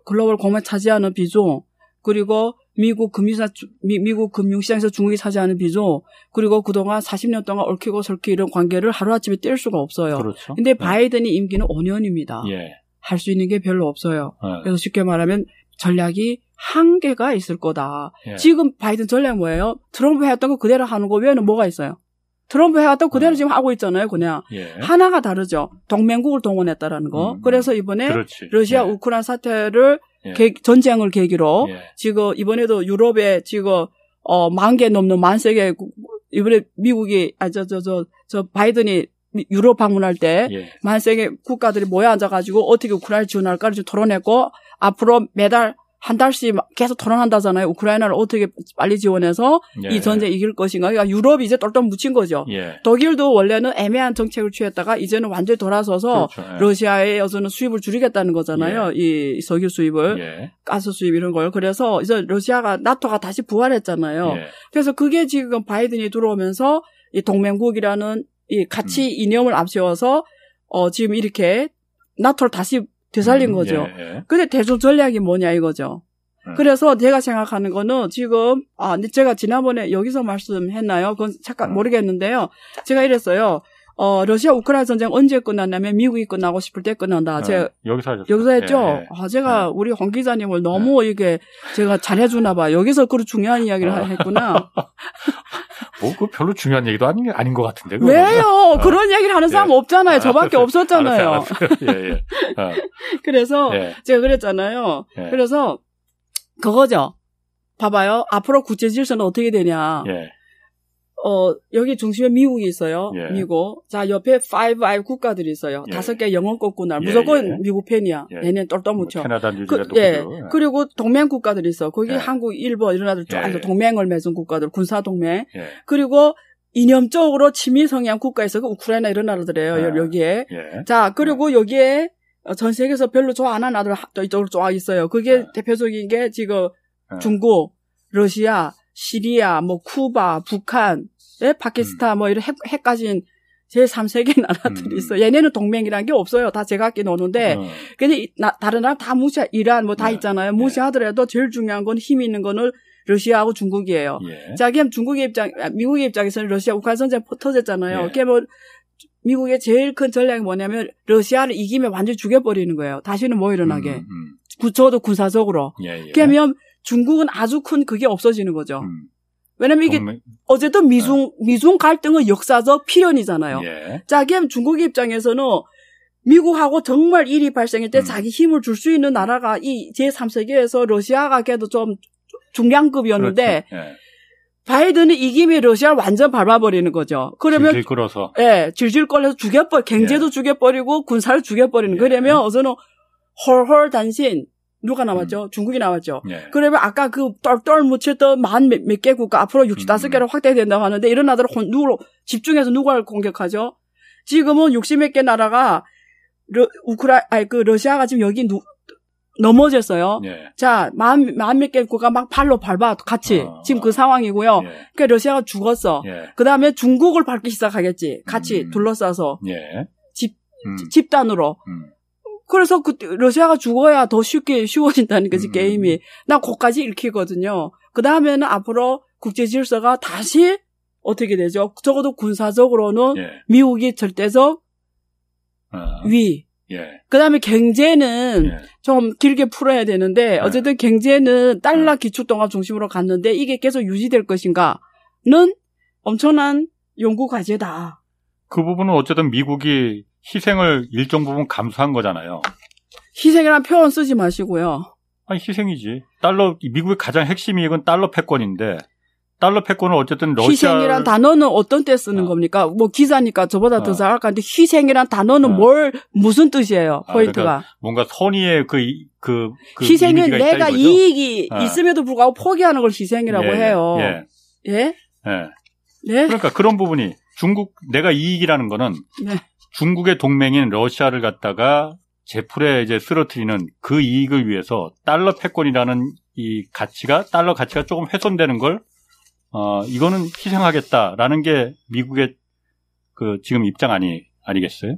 글로벌 공매 차지하는 비중, 그리고 미국 금융사 미, 미국 금융시장에서 중국이 차지하는 비중, 그리고 그동안 40년 동안 얽히고 설키 이런 관계를 하루아침에 뗄 수가 없어요. 그렇죠. 근데 바이든이 임기는 5년입니다. 예. 할수 있는 게 별로 없어요. 어. 그래서 쉽게 말하면 전략이 한계가 있을 거다. 예. 지금 바이든 전략 뭐예요? 트럼프 해왔던 거 그대로 하는 거 외에는 뭐가 있어요? 트럼프 해왔던 거 그대로 음. 지금 하고 있잖아요, 그냥. 예. 하나가 다르죠. 동맹국을 동원했다라는 거. 음. 그래서 이번에 그렇지. 러시아 예. 우크라이나 사태를 예. 계- 전쟁을 계기로 예. 지금 이번에도 유럽에 지금 어, 만 개 넘는 만 세계 이번에 미국이 아 저 저 저 저 바이든이 유럽 방문할 때 예. 만세계 국가들이 모여 앉아가지고 어떻게 우크라이나 지원할까를 좀 토론했고 앞으로 매달 한 달씩 막 계속 토론한다잖아요. 우크라이나를 어떻게 빨리 지원해서 예. 이 전쟁 이길 것인가. 그러니까 유럽이 이제 똘똘 묻힌 거죠. 예. 독일도 원래는 애매한 정책을 취했다가 이제는 완전히 돌아서서 그렇죠. 예. 러시아의 어서는 수입을 줄이겠다는 거잖아요. 이 석유 수입을, 예. 가스 수입 이런 걸. 그래서 이제 러시아가 나토가 다시 부활했잖아요. 예. 그래서 그게 지금 바이든이 들어오면서 이 동맹국이라는 이 가치 음. 이념을 앞세워서 어 지금 이렇게 나토를 다시 되살린 음, 거죠. 예. 예. 근데 대중 전략이 뭐냐 이거죠. 음. 그래서 제가 생각하는 거는 지금 아 근데 제가 지난번에 여기서 말씀했나요? 그건 잠깐 음. 모르겠는데요. 제가 이랬어요. 어 러시아 우크라이나 전쟁 언제 끝났냐면 미국이 끝나고 싶을 때 끝난다. 제가 어, 여기서 하셨어요. 여기서 했죠. 예, 예. 아, 제가 우리 황 기자님을 너무 이게 제가 잘해주나 봐. 여기서 그런 중요한 이야기를 어. 했구나. 뭐, 그 별로 중요한 얘기도 아닌, 게 아닌 것 같은데. 그거는. 왜요? 그런 얘기를 하는 사람 예. 없잖아요. 저밖에 알았어요. 없었잖아요. 알았어요, 알았어요. 예, 예. 어, 그래서 예. 제가 그랬잖아요. 예. 그래서 그거죠. 봐봐요. 앞으로 국제 질서는 어떻게 되냐. 예. 어, 여기 중심에 미국이 있어요. 예. 미국. 자, 옆에 5I 국가들이 있어요. 예. 다섯 개 영어권구나. 예, 무조건 예. 미국 팬이야. 예. 얘네 똘똘 뭐 묻혀. 캐나다, 그, 뉴질랜드. 예. 그죠? 그리고 동맹 국가들이 있어. 거기 예. 한국, 일본 이런 나라들 쫙 예. 동맹을 맺은 국가들, 군사 동맹. 예. 그리고 이념적으로 친미 성향 국가에서 그 우크라이나 이런 나라들이에요. 예. 여기에. 예. 자, 그리고 여기에 어, 전 세계에서 별로 좋아 안 하는 나라들 또 이쪽으로 쫙 있어요. 그게 예. 대표적인 게 지금 예. 중국, 러시아, 시리아, 뭐 쿠바, 북한, 예, 파키스탄 뭐 이런 핵, 핵 가진 제3세계 나라들이 음. 있어. 얘네는 동맹이란 게 없어요. 다 제각기 노는데. 어, 근데 이- 나- 다른 나라 다 무시, 이란 뭐다 네. 있잖아요. 무시하더라도 제일 중요한 건힘 있는 거는 러시아하고 중국이에요. 예. 자, 그럼 중국의 입장, 아, 미국의 입장에서는 러시아 우크라이나 전쟁 퍼- 터졌잖아요. 예. 그게 뭐 미국의 제일 큰 전략이 뭐냐면 러시아를 이기면 완전히 죽여버리는 거예요. 다시는 못 일어나게. 음, 음. 구초도 군사적으로. 예, 예. 그러면 중국은 아주 큰 그게 없어지는 거죠. 음, 왜냐면 이게 동맹- 어쨌든 미중 미중 갈등은 역사적 필연이잖아요. 예. 자, 그럼 중국의 입장에서는 미국하고 정말 일이 발생할 때 음. 자기 힘을 줄 수 있는 나라가 이 제3세계에서 러시아가 걔도 좀 중량급이었는데 그렇죠. 예. 바이든이 이김이 러시아를 완전 밟아버리는 거죠. 그러면 질질 끌어서. 예, 질질 끌려서 죽여버 경제도 예. 죽여버리고 군사를 죽여버리는. 예. 그러면 어서는 헐헐 단신 누가 나왔죠? 중국이 나왔죠. 예. 그러면 아까 그 똘똘 묻혔던 만몇개 국가 앞으로 65개로 음. 확대된다고 하는데 이런 나라를 혼- 누구로 집중해서 누구를 공격하죠? 지금은 60몇 개 나라가 러, 우크라 아니 그 러시아가 지금 여기 누, 넘어졌어요. 예. 자, 만, 만몇 개 국가 막 발로 밟아, 같이. 어. 지금 그 상황이고요. 예. 그러니까 러시아가 죽었어. 예. 그 다음에 중국을 밟기 시작하겠지. 같이 음. 둘러싸서. 예. 집- 음, 집단으로. 음. 그래서 그, 러시아가 죽어야 더 쉽게 쉬워진다는 거지, 음. 게임이. 난 거기까지 읽히거든요. 그 다음에는 앞으로 국제 질서가 다시 어떻게 되죠? 적어도 군사적으로는 예. 미국이 절대적 어, 위. 예. 그 다음에 경제는 예. 좀 길게 풀어야 되는데 어쨌든 경제는 달러 기축동화 중심으로 갔는데 이게 계속 유지될 것인가는 엄청난 연구 과제다. 그 부분은 어쨌든 미국이 희생을 일정 부분 감수한 거잖아요. 희생이라는 표현 쓰지 마시고요. 아니, 희생이지. 달러, 미국의 가장 핵심 이익은 달러 패권인데, 달러 패권을 어쨌든 러시아. 희생이란 단어는 어떤 때 쓰는 어. 겁니까? 뭐 기자니까 저보다 더 어. 잘알 건데 희생이란 단어는 어. 뭘 무슨 뜻이에요? 아, 포인트가. 뭔가 선의의 그, 이- 그, 그 희생은 내가? 이익이 어. 있음에도 불구하고 포기하는 걸 희생이라고 예, 해요. 예. 예? 예. 네? 그러니까 그런 부분이 중국, 내가 이익이라는 거는 네. 중국의 동맹인 러시아를 갖다가 제풀에 이제 쓰러뜨리는 그 이익을 위해서 달러 패권이라는 이 가치가, 달러 가치가 조금 훼손되는 걸, 어, 이거는 희생하겠다라는 게 미국의 그 지금 입장 아니, 아니겠어요?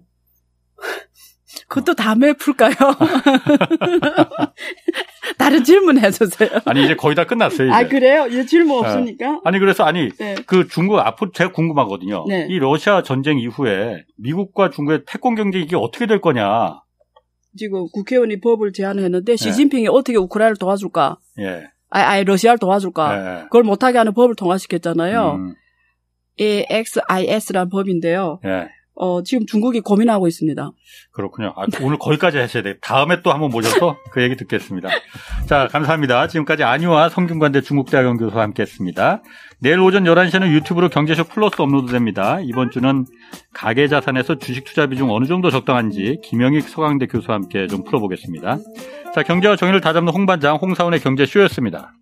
그것도 다음에 풀까요? 다른 질문 해주세요. 아니, 이제 거의 다 끝났어요, 이제. 아, 그래요? 이제 질문 없으니까? 아니, 그래서 아니, 네. 그 중국 앞으로 제가 궁금하거든요. 네. 이 러시아 전쟁 이후에 미국과 중국의 패권 경쟁이 이게 어떻게 될 거냐. 지금 국회의원이 법을 제안했는데 네. 시진핑이 어떻게 우크라이나를 도와줄까? 예. 아니, 아니 러시아를 도와줄까? 예. 그걸 못하게 하는 법을 통과시켰잖아요. 음, AXIS라는 법인데요. 예. 어, 지금 중국이 고민하고 있습니다. 그렇군요. 아, 오늘 거기까지 하셔야 돼요. 다음에 또 한번 모셔서 그 얘기 듣겠습니다. 자, 감사합니다. 지금까지 안유아 성균관대 중국대학원 교수와 함께 했습니다. 내일 오전 11시에는 유튜브로 경제쇼 플러스 업로드됩니다. 이번 주는 가계 자산에서 주식 투자 비중 어느 정도 적당한지 김영익 서강대 교수와 함께 좀 풀어보겠습니다. 자, 경제와 정의를 다잡는 홍반장 홍사원의 경제쇼였습니다.